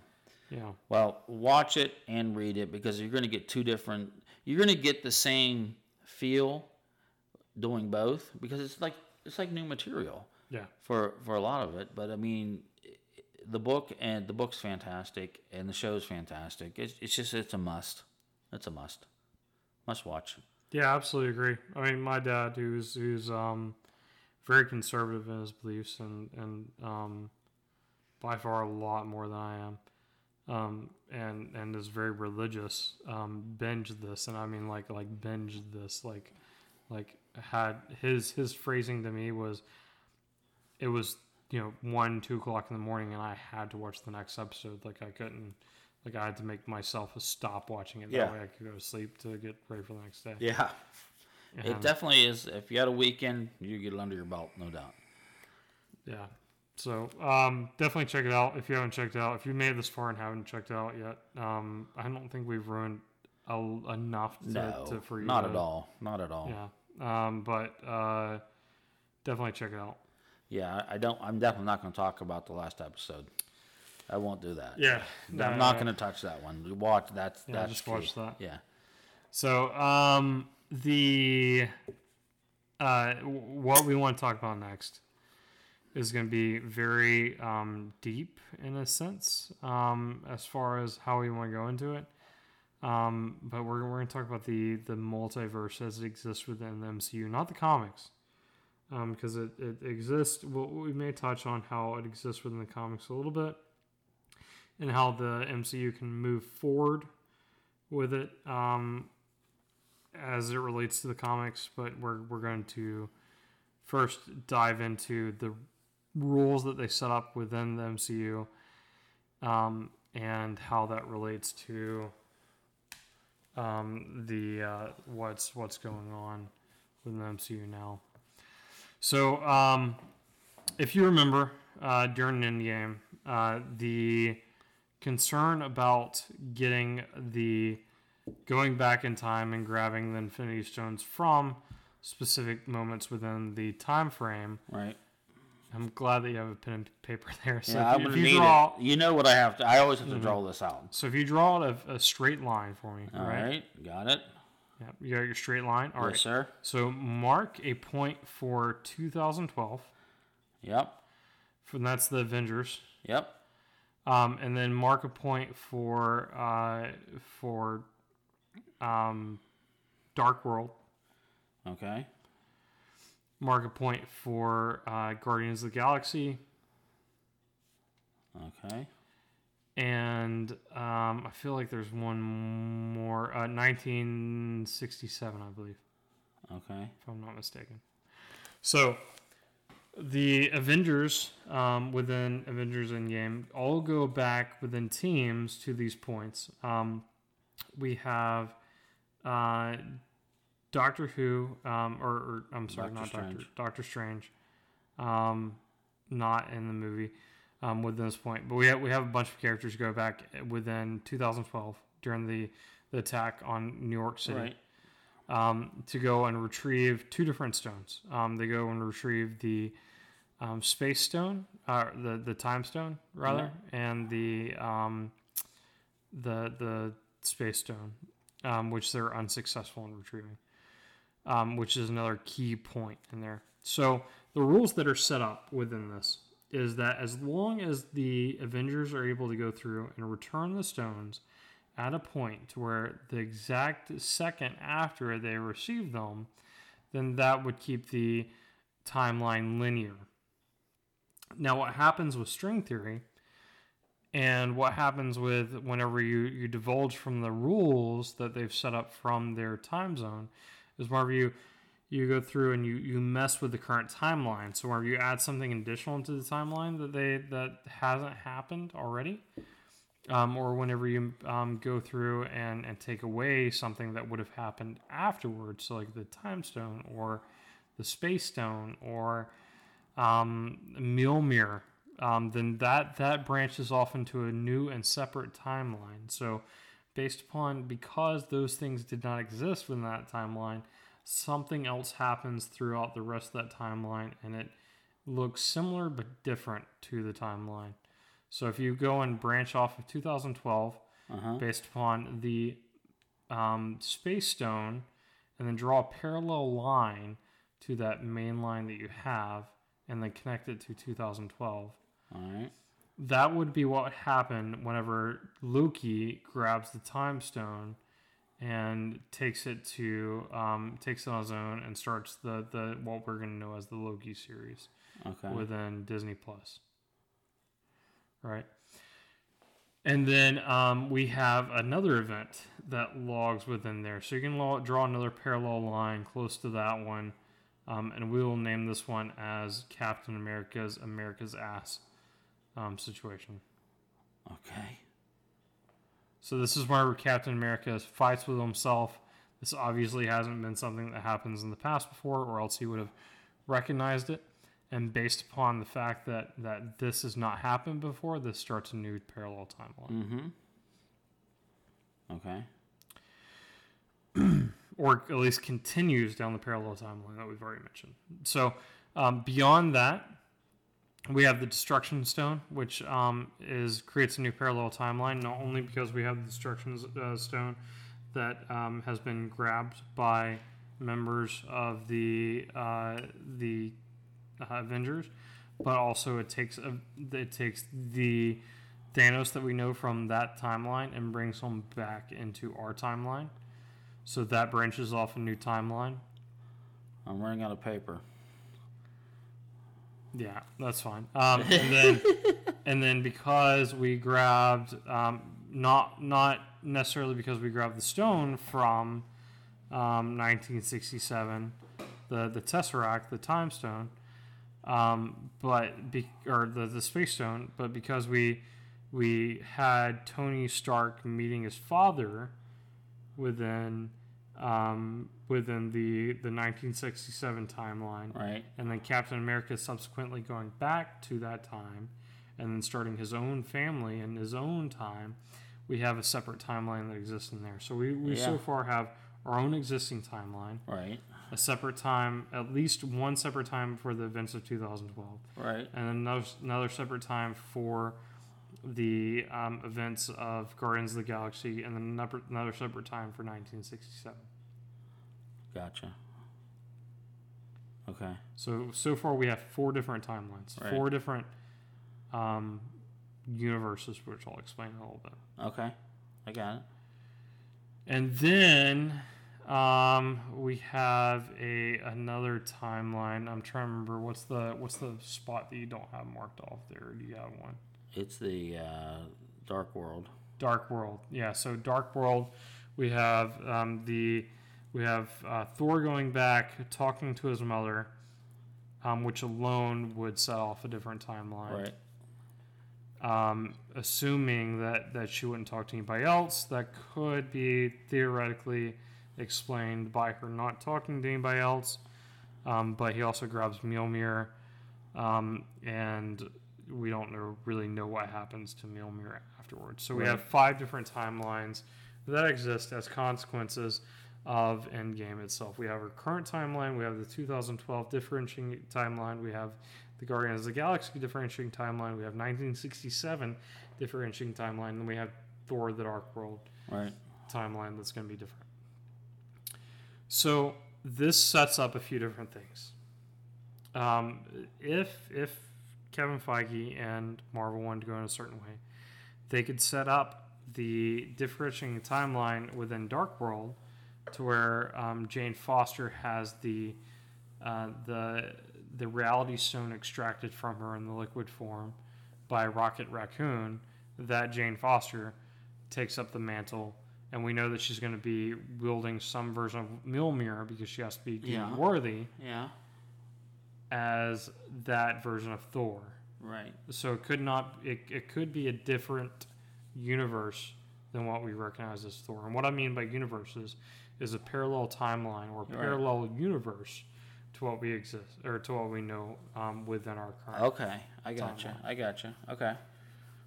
yeah, Well, watch it and read it because you're going to get two different. You're going to get the same feel doing both because it's like it's like new material yeah, for for a lot of it. But I mean, the book and the book's fantastic and the show's fantastic. It's it's just it's a must. It's a must. Must watch. Yeah. Absolutely agree. I mean, my dad, who's who's um very conservative in his beliefs and and um by far a lot more than I am. um, and and is very religious. Um, binged this, and I mean like like binged this, like like had his his phrasing to me was, it was you know one two o'clock in the morning, and I had to watch the next episode. Like I couldn't, like I had to make myself a stop watching it. That Yeah. way I could go to sleep to get ready for the next day. Yeah. It definitely is. If you had a weekend, you get it under your belt, no doubt. Yeah. So um, definitely check it out if you haven't checked it out. If you made it this far and haven't checked it out yet, um, I don't think we've ruined a, enough to, No, to for you. not to, at all. Not at all. Yeah. Um, but uh, definitely check it out. Yeah, I I don't. I'm definitely not going to talk about the last episode. I won't do that. Yeah, I'm not going to touch that one. We watch that's Yeah, that's just watch that. Yeah. So, um, the uh, what we want to talk about next is going to be very um, deep in a sense, um, as far as how we want to go into it. Um, but we're, we're going to talk about the the multiverse as it exists within the MCU, not the comics, because it, it exists. Well, we may touch on how it exists within the comics a little bit, and how the MCU can move forward with it um, as it relates to the comics, but we're, we're going to first dive into the rules that they set up within the MCU um, and how that relates to um, the uh, what's what's going on within the MCU now. So, um, if you remember uh, during an Endgame, uh, the concern about getting the going back in time and grabbing the Infinity Stones from specific moments within the time frame. Right. I'm glad that you have a pen and paper there. So yeah, if I'm if you need draw, Mm-hmm. it. You know what I have to. I always have to draw this out. so if you draw a, a straight line for me, All right? right. Got it. Yeah, you got your straight line. All right. yes, sir. So mark a point for 2012, Yep. and that's the Avengers. Yep. Um, and then mark a point for uh, for um, Dark World. Okay. Mark a point for uh, Guardians of the Galaxy, Okay. and um, I feel like there's one more. Uh, 1967, I believe, Okay. if I'm not mistaken. So the Avengers um, within Avengers Endgame all go back within teams to these points. Um, we have uh, Doctor Who, um, or, or I'm sorry, Doctor not Doctor Strange. Doctor Strange, um, not in the movie um, within this point. But we have we have a bunch of characters go back within 2012 during the the attack on New York City Right. Um, to go and retrieve two different stones. Um, they go and retrieve the um, space stone, uh, the the time stone rather, and the um, the the space stone, um, which they're unsuccessful in retrieving, um, which is another key point in there. So the rules that are set up within this is that as long as the Avengers are able to go through and return the stones at a point where the exact second after they receive them, then that would keep the timeline linear. Now, what happens with string theory and what happens with whenever you, you divulge from the rules that they've set up from their time zone is whenever you you go through and you, you mess with the current timeline. So whenever you add something additional into the timeline that they that hasn't happened already, um, or whenever you um, go through and, and take away something that would have happened afterwards, so like the time stone or the space stone or um, Mjolnir, um, then that that branches off into a new and separate timeline. So, based upon because those things did not exist within that timeline, something else happens throughout the rest of that timeline, and it looks similar but different to the timeline. So, if you go and branch off of 2012 Uh-huh. based upon the um, space stone, and then draw a parallel line to that main line that you have, and then connect it to 2012 All right. that would be what happened whenever Loki grabs the time stone and takes it to um, takes it on his own and starts the the what we're gonna know as the Loki series Okay. within Disney Plus. Right. And then um, we have another event that logs within there. So you can lo- draw another parallel line close to that one. Um, and we will name this one as Captain America's America's Ass um, situation. okay. So this is where Captain America fights with himself. This obviously hasn't been something that happens in the past before, or else he would have recognized it. And based upon the fact that that this has not happened before, this starts a new parallel timeline. Mm-hmm. Okay. or at least continues down the parallel timeline that we've already mentioned. So um, beyond that, we have the Destruction Stone, which um, is creates a new parallel timeline. Not only because we have the Destruction uh, Stone that um, has been grabbed by members of the uh, the uh, Avengers, but also it takes a, it takes the Thanos that we know from that timeline and brings him back into our timeline. So that branches off a new timeline. I'm running out of paper. Yeah, that's fine. Um, and then, and then because we grabbed, um, not not necessarily because we grabbed the stone from um, 1967, the the tesseract, the time stone, um, but be, or the the space stone, but because we we had Tony Stark meeting his father within um, within the the 1967 timeline, Right. and then Captain America subsequently going back to that time, and then starting his own family in his own time. We have a separate timeline that exists in there. So we, we so far have our own existing timeline, Right. A separate time, at least one separate time for the events of 2012, Right. and another, another separate time for the um, events of Guardians of the Galaxy, and then another, another separate time for 1967. Gotcha. Okay. So so far we have four different timelines, Right. four different um, universes, which I'll explain in a little bit. Okay. I got it. And then um, we have a another timeline. I'm trying to remember what's the what's the spot that you don't have marked off there. Do you have one? It's the uh, Dark World. Dark World. Yeah. So Dark World, we have um, the we have uh, Thor going back, talking to his mother, um, which alone would set off a different timeline. Right. um, assuming that, that she wouldn't talk to anybody else. That could be theoretically explained by her not talking to anybody else. Um, but he also grabs Mjolnir, um, and we don't know, really know what happens to Mjolnir afterwards. So we Right. have five different timelines that exist as consequences of Endgame itself. We have our current timeline, we have the 2012 differentiating timeline, we have the Guardians of the Galaxy differentiating timeline, we have 1967 differentiating timeline, and we have Thor: The Dark World Right. timeline that's going to be different. So this sets up a few different things. Um, if if Kevin Feige and Marvel wanted to go in a certain way, they could set up the differentiating timeline within Dark World to where um, Jane Foster has the uh, the the Reality Stone extracted from her in the liquid form by Rocket Raccoon. That Jane Foster takes up the mantle, and we know that she's going to be wielding some version of Mjolnir because she has to be Yeah. worthy Yeah. as that version of Thor. Right. So it could not. It, it could be a different universe than what we recognize as Thor. And what I mean by universes is a parallel timeline or a Right. parallel universe to what we exist or to what we know um, within our current. Okay. I gotcha. Timeline. I gotcha. Okay.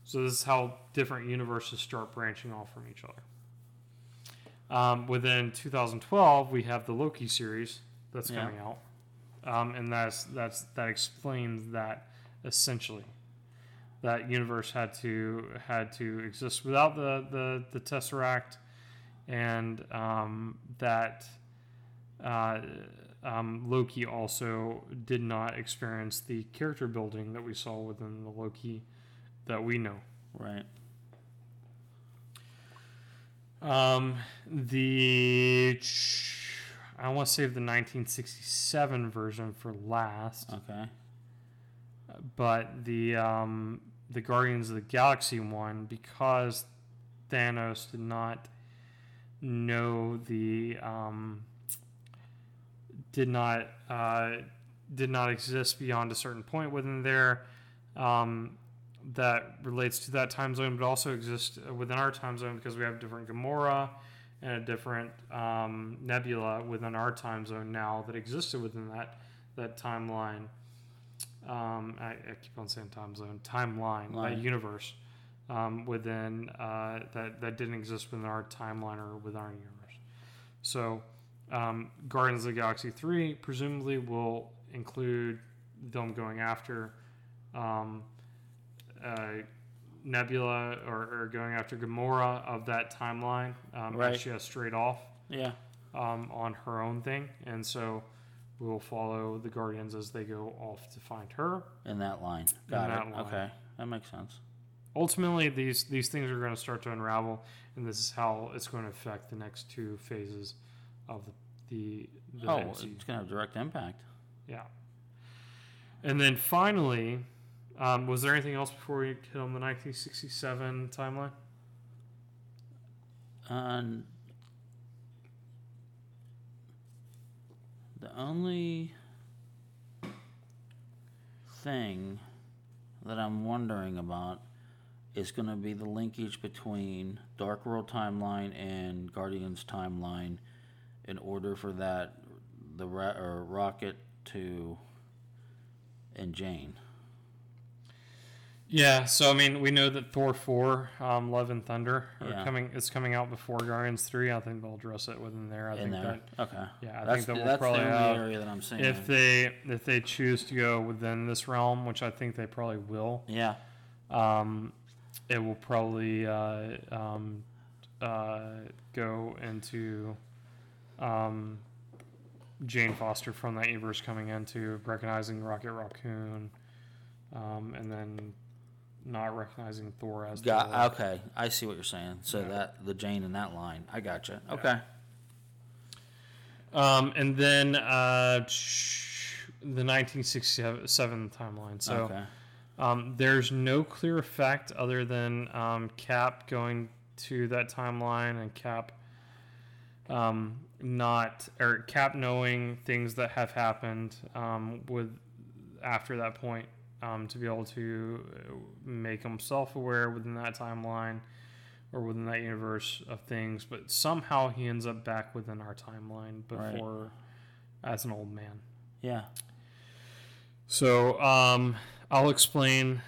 So this is how different universes start branching off from each other. Um, within 2012, we have the Loki series that's Yeah. coming out, um, and that's that's that explains that essentially. That universe had to had to exist without the the, the Tesseract, and um, that uh, um, Loki also did not experience the character building that we saw within the Loki that we know. Right. Um, the I want to save the 1967 version for last, Okay. but the um, the Guardians of the Galaxy one because Thanos did not know the um, did not uh, did not exist beyond a certain point within there. Um, that relates to that time zone, but also exists within our time zone because we have different Gamora and a different um, Nebula within our time zone now that existed within that that timeline. Um, I, I keep on saying time zone, timeline, Line. that universe um, within uh, that that didn't exist within our timeline or within our universe. So um, Guardians of the Galaxy 3 presumably will include them going after um, uh, Nebula or, or going after Gamora of that timeline. Um, Right. She has straight off Yeah. um, on her own thing. And so we'll follow the Guardians as they go off to find her. In that line. Got that it. line. Okay. That makes sense. ultimately these these things are going to start to unravel and this is how it's going to affect the next two phases of the the, the oh, MCU. it's gonna have direct impact. yeah and then finally um, was there anything else before we hit on the 1967 timeline And the only thing that I'm wondering about is going to be the linkage between Dark World timeline and Guardians timeline in order for that the ra- rocket to and Jane. Yeah so i mean we know that thor 4 um, love and thunder are Yeah. coming it's coming out before guardians 3 i think they'll address it within there i in think there. that okay. yeah i that's think that we'll that's probably the have area that I'm saying. if they if they choose to go within this realm which i think they probably will yeah. um, it will probably uh, um, uh, go into um, Jane Foster from that universe coming into recognizing Rocket Raccoon, um, and then not recognizing Thor as Thor. Got okay. I see what you're saying. So Yeah. that the Jane in that line. I gotcha. Okay. Um, and then uh, the 1967 timeline. So. okay. Um, there's no clear effect other than um, Cap going to that timeline and Cap um, not or Cap knowing things that have happened um, with after that point um, to be able to uh, make himself aware within that timeline or within that universe of things. But somehow he ends up back within our timeline Right. before as an old man. Yeah. So um, I'll explain,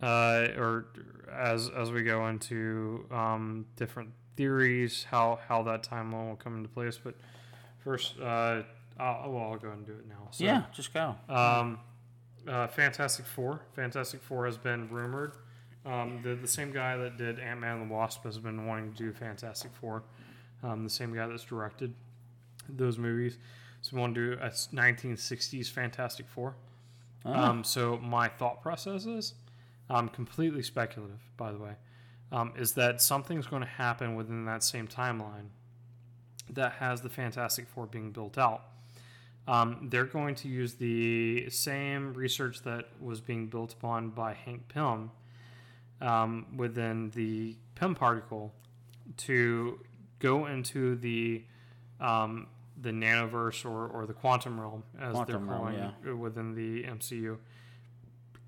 uh, or as as we go into um, different theories, how how that timeline will come into place. But first, uh, I'll, well, I'll go and do it now. So, yeah. Just go. Um, uh, Fantastic Four. Fantastic Four has been rumored. Um, the the same guy that did Ant Man and the Wasp has been wanting to do Fantastic Four. Um, the same guy that's directed those movies. So we want to do a 1960s Fantastic Four. Oh, Um, so my thought process is, um, completely speculative, by the way, um, is that something's going to happen within that same timeline that has the Fantastic Four being built out. Um, they're going to use the same research that was being built upon by Hank Pym um, within the Pym particle to go into the um, the nanoverse or, or the quantum realm, as Quantum they're realm, calling yeah. it within the MCU.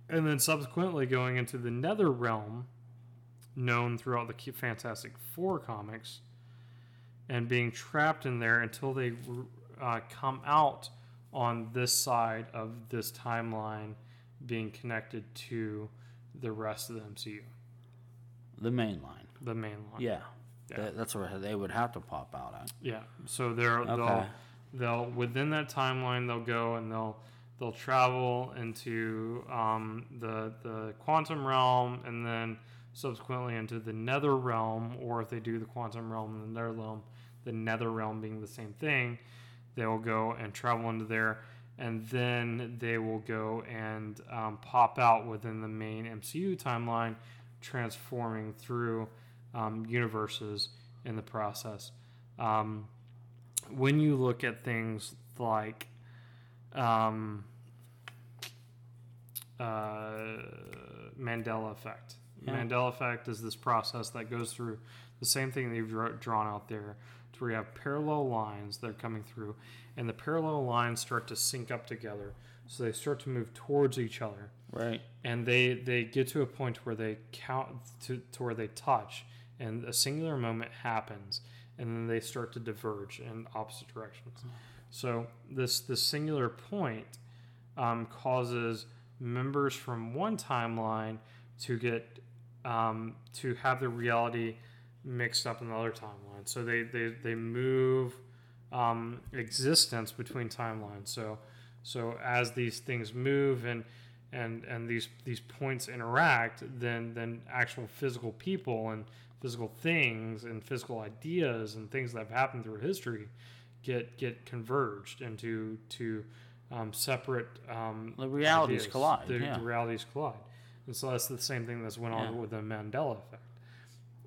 And then subsequently going into the nether realm, known throughout the Fantastic Four comics, and being trapped in there until they uh, come out on this side of this timeline being connected to the rest of the MCU, the main line. the main line. Yeah. Yeah. That, that's where they would have to pop out at. Yeah. So they're Okay. they'll they'll within that timeline they'll go and they'll they'll travel into um, the the quantum realm and then subsequently into the nether realm or if they do the quantum realm and the nether realm the nether realm being the same thing they will go and travel into there and then they will go and um, pop out within the main MCU timeline transforming through um, universes in the process um, when you look at things like um, uh, Mandela effect. Yeah. Mandela effect is this process that goes through the same thing they've drawn out there, to where you have parallel lines that are coming through, and the parallel lines start to sync up together, so they start to move towards each other. Right. and they they get to a point where they count to, to where they touch and a singular moment happens and then they start to diverge in opposite directions. So this this singular point um, causes members from one timeline to get um, to have the reality mixed up in the other timeline so they they, they move um, existence between timelines. So, so as these things move and and and these these points interact, then then actual physical people and physical things and physical ideas and things that have happened through history get get converged into to um, separate um, The realities ideas. collide, The, yeah. the realities collide, and so that's the same thing that's went on Yeah. with the Mandela effect.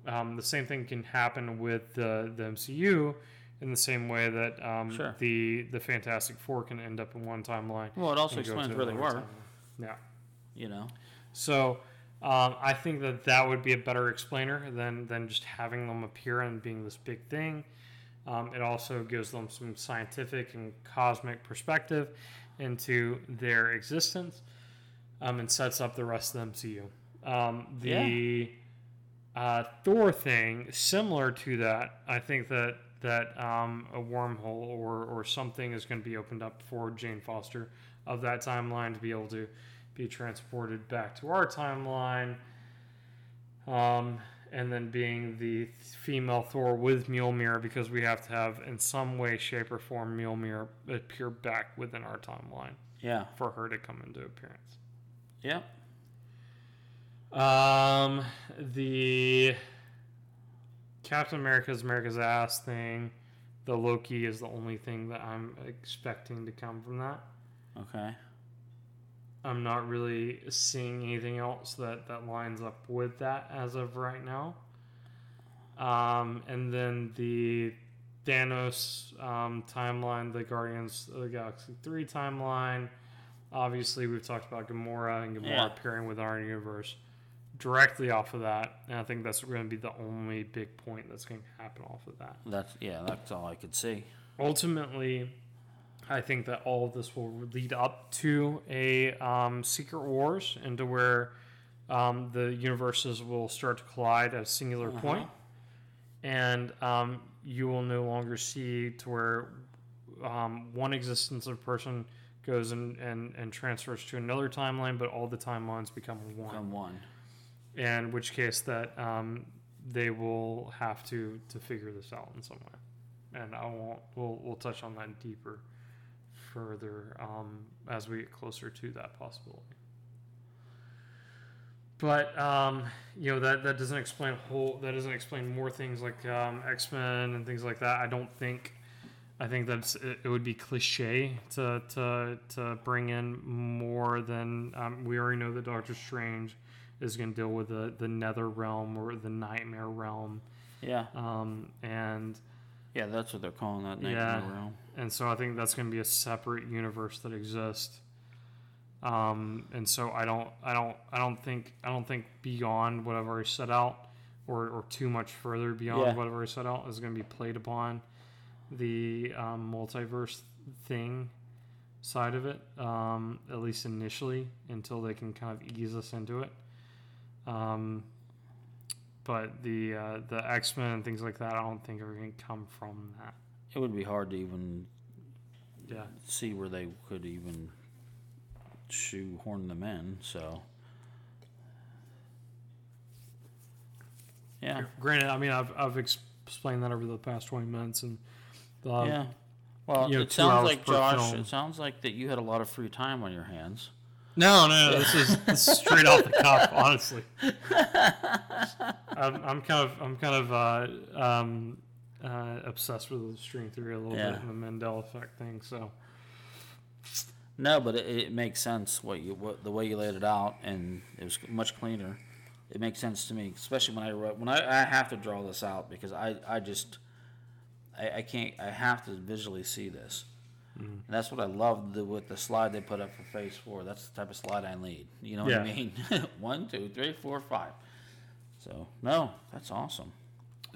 Um, the same thing can happen with the, the MCU in the same way that um, Sure. the the Fantastic Four can end up in one timeline. Well, it also explains where they were. timeline. Yeah. You know. So um, I think that that would be a better explainer than than just having them appear and being this big thing. Um, it also gives them some scientific and cosmic perspective into their existence, um, and sets up the rest of the MCU. Um, the uh, Thor thing, similar to that, I think that that um, a wormhole or or something is going to be opened up for Jane Foster of that timeline to be able to be transported back to our timeline. Um, and then being the female Thor with Mjolnir because we have to have, in some way, shape, or form, Mjolnir appear back within our timeline Yeah. for her to come into appearance. Yeah. Um, the Captain America's America's ass thing, the Loki is the only thing that I'm expecting to come from that. Okay. I'm not really seeing anything else that, that lines up with that as of right now. Um, and then the Thanos um, timeline, the Guardians of the Galaxy 3 timeline. Obviously, we've talked about Gamora and Gamora Yeah. appearing with our universe directly off of that. And I think that's going to be the only big point that's going to happen off of that That's yeah. That's all I could see. ultimately, I think that all of this will lead up to a um, Secret Wars, into where um, the universes will start to collide at a singular Uh-huh. point, and um, you will no longer see to where um, one existence of a person goes and, and, and transfers to another timeline, but all the timelines become one Come one. In which case that um, they will have to to figure this out in some way, and I won't. We'll we'll touch on that deeper further um, as we get closer to that possibility. But um, you know that that doesn't explain whole. That doesn't explain more things like um, X Men and things like that. I don't think. I think that's it, it would be cliche to to to bring in more than um, we already know that Doctor Strange is going to deal with the the Nether realm or the Nightmare realm, Yeah. um, and Yeah. That's what they're calling that nightmare Yeah. realm. and so I think that's going to be a separate universe that exists. Um, and so I don't, I don't, I don't think, I don't think beyond what I've already set out, or, or too much further beyond Yeah. what I've already set out, is going to be played upon the um, multiverse thing side of it, um, at least initially, until they can kind of ease us into it. Um, but the uh, the X Men and things like that, I don't think are going to come from that. It would be hard to even Yeah. see where they could even shoehorn them in. So. Yeah. Granted, I mean, I've, I've explained that over the past 20 minutes, and the, yeah. Well, you know, it sounds like Josh. film. It sounds like that you had a lot of free time on your hands. No, no, no. This is, this is straight off the cuff, honestly. I'm, I'm kind of, I'm kind of uh, um, uh, obsessed with the string theory a little Yeah. bit and the Mandela effect thing. So, No, but it, it makes sense what you what the way you laid it out, and it was much cleaner. It makes sense to me, especially when I wrote when I, I have to draw this out because I I just I, I can't I have to visually see this, and that's what I love the, with the slide they put up for Phase Four. That's the type of slide I need. You know what I mean? One, two, three, four, five. So no, that's awesome.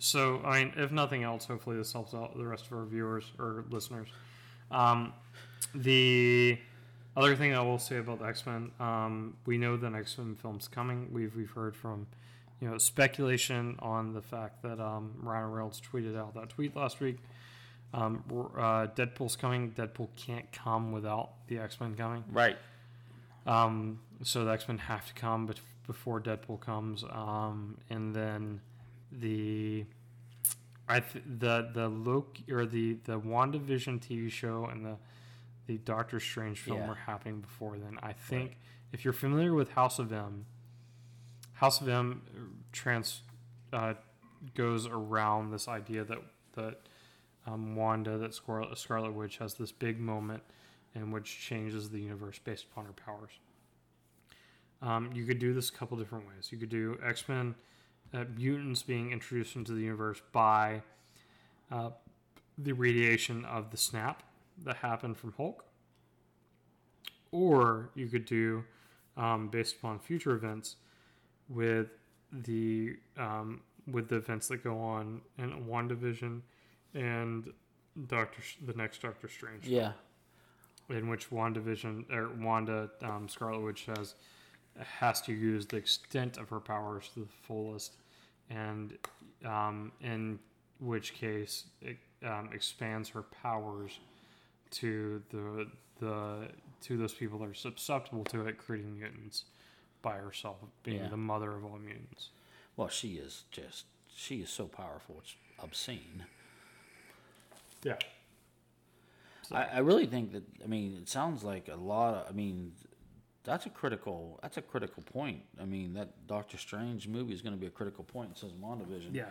so I mean, if nothing else, hopefully this helps out the rest of our viewers or listeners. Um, the other thing I will say about the X Men, um, we know the X Men film's coming. We've we've heard from, you know, speculation on the fact that um, Ryan Reynolds tweeted out that tweet last week. Um, uh, Deadpool's coming. Deadpool can't come without the X Men coming. Right. Um, so the X Men have to come bef- before Deadpool comes, um, and then the I th- the the Loki or the the WandaVision TV show and the the Doctor Strange film Yeah. were happening before then. I think if you're familiar with House of M, House of M trans uh, goes around this idea that that um, Wanda, that Scarlet, Scarlet Witch, has this big moment in which changes the universe based upon her powers. Um, you could do this a couple different ways. You could do X Men uh, mutants being introduced into the universe by uh, the radiation of the snap that happened from Hulk, or you could do um, based upon future events with the um, with the events that go on in WandaVision and Doctor the next Doctor Strange Yeah. in which WandaVision or Wanda um, Scarlet Witch has has to use the extent of her powers to the fullest, and um, in which case it um, expands her powers to the the to those people that are susceptible to it, creating mutants by herself, being Yeah. the mother of all mutants. Well, she is just she is so powerful. It's obscene. Yeah, I, I really think that. I mean, it sounds like a lot. Of, I mean, that's a critical. That's a critical point. I mean, that Doctor Strange movie is going to be a critical point. Says WandaVision. yeah.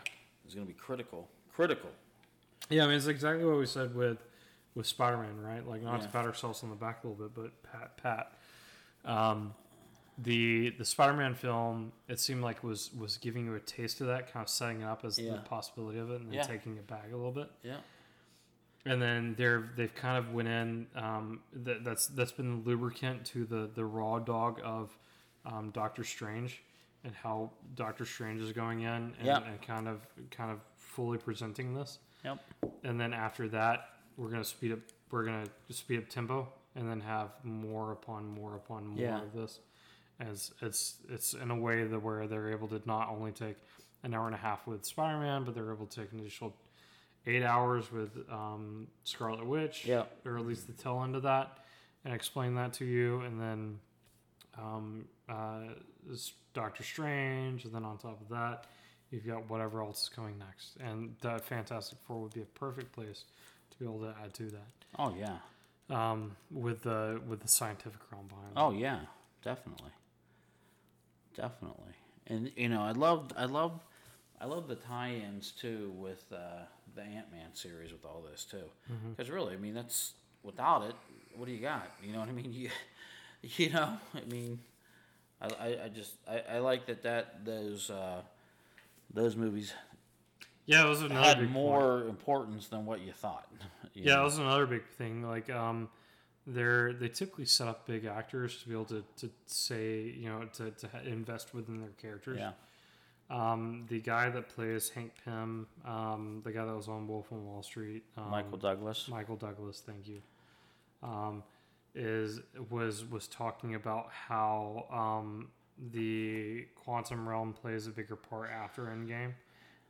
It's going to be critical. Critical. Yeah, I mean it's exactly what we said with with Spider Man, right? Like not to Yeah. pat ourselves on the back a little bit, but pat pat. Um, the the Spider Man film, it seemed like was was giving you a taste of that, kind of setting it up as the possibility of it, and then Yeah. taking it back a little bit. Yeah. And then they're they've kind of went in. Um, that, that's that's been the lubricant to the the raw dog of um, Doctor Strange and how Doctor Strange is going in and, Yeah. and kind of kind of fully presenting this Yep. and then after that we're gonna speed up we're gonna speed up tempo and then have more upon more upon more Yeah. of this as it's it's in a way that where they're able to not only take an hour and a half with spider-man but they're able to take an additional eight hours with um, scarlet witch Yep. or at least the tail end of that and explain that to you and then um, uh, doctor strange and then on top of that you've got whatever else is coming next and the fantastic four would be a perfect place to be able to add to that Oh yeah. um, with the with the scientific realm behind. Oh yeah. Definitely. Definitely. And you know, I love I love. I love the tie-ins too with uh, the Ant Man series with all this too. Because really, I mean, that's without it, what do you got? You know what I mean? You, you know, I mean, I, I, I just I, I like that that those uh, those movies yeah, that was another had big point. more importance than what you thought. you Yeah, that know? was another big thing. Like, um, they're they typically set up big actors to be able to, to say you know to, to invest within their characters. yeah, Um, the guy that plays Hank Pym, um, the guy that was on Wolf on Wall Street, um, Michael Douglas. Michael Douglas, thank you. Um, is was was talking about how um, the quantum realm plays a bigger part after Endgame,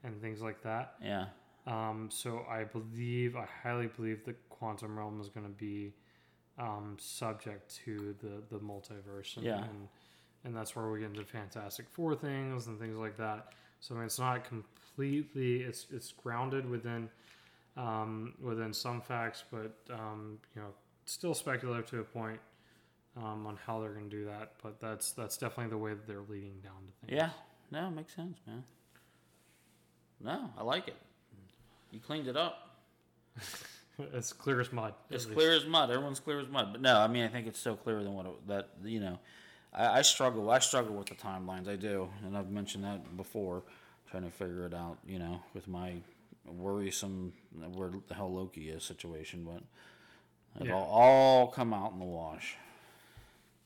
and things like that. Yeah, Um, so I believe, I highly believe, the quantum realm is going to be um, subject to the the multiverse, and, Yeah. and and that's where we get into Fantastic Four things and things like that. So I mean, it's not completely, it's it's grounded within um, within some facts, but um, you know, still speculative to a point um, on how they're going to do that. But that's that's definitely the way that they're leading down to things. yeah. No, it makes sense, man. No, I like it. You cleaned it up. it's clear as mud. It's least. clear as mud. Everyone's clear as mud. But no, I mean, I think it's still clearer than what it, that you know. I, I struggle. I struggle with the timelines. I do, and I've mentioned that before, trying to figure it out. You know, with my worrisome where the hell Loki is situation, but it'll Yeah. all come out in the wash.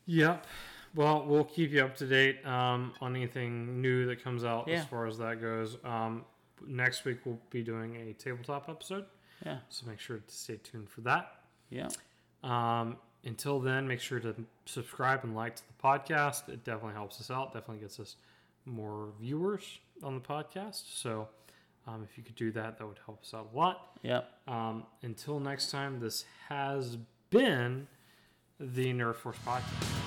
Yep. Well, we'll keep you up to date um, on anything new that comes out Yeah. as far as that goes. Um, next week we'll be doing a tabletop episode, Yeah, so make sure to stay tuned for that. yeah, Um, until then, make sure to subscribe and like to the podcast. It definitely helps us out. Definitely gets us more viewers on the podcast. So um, if you could do that, that would help us out a lot. yeah. Um, until next time, this has been the Nerd Force Podcast.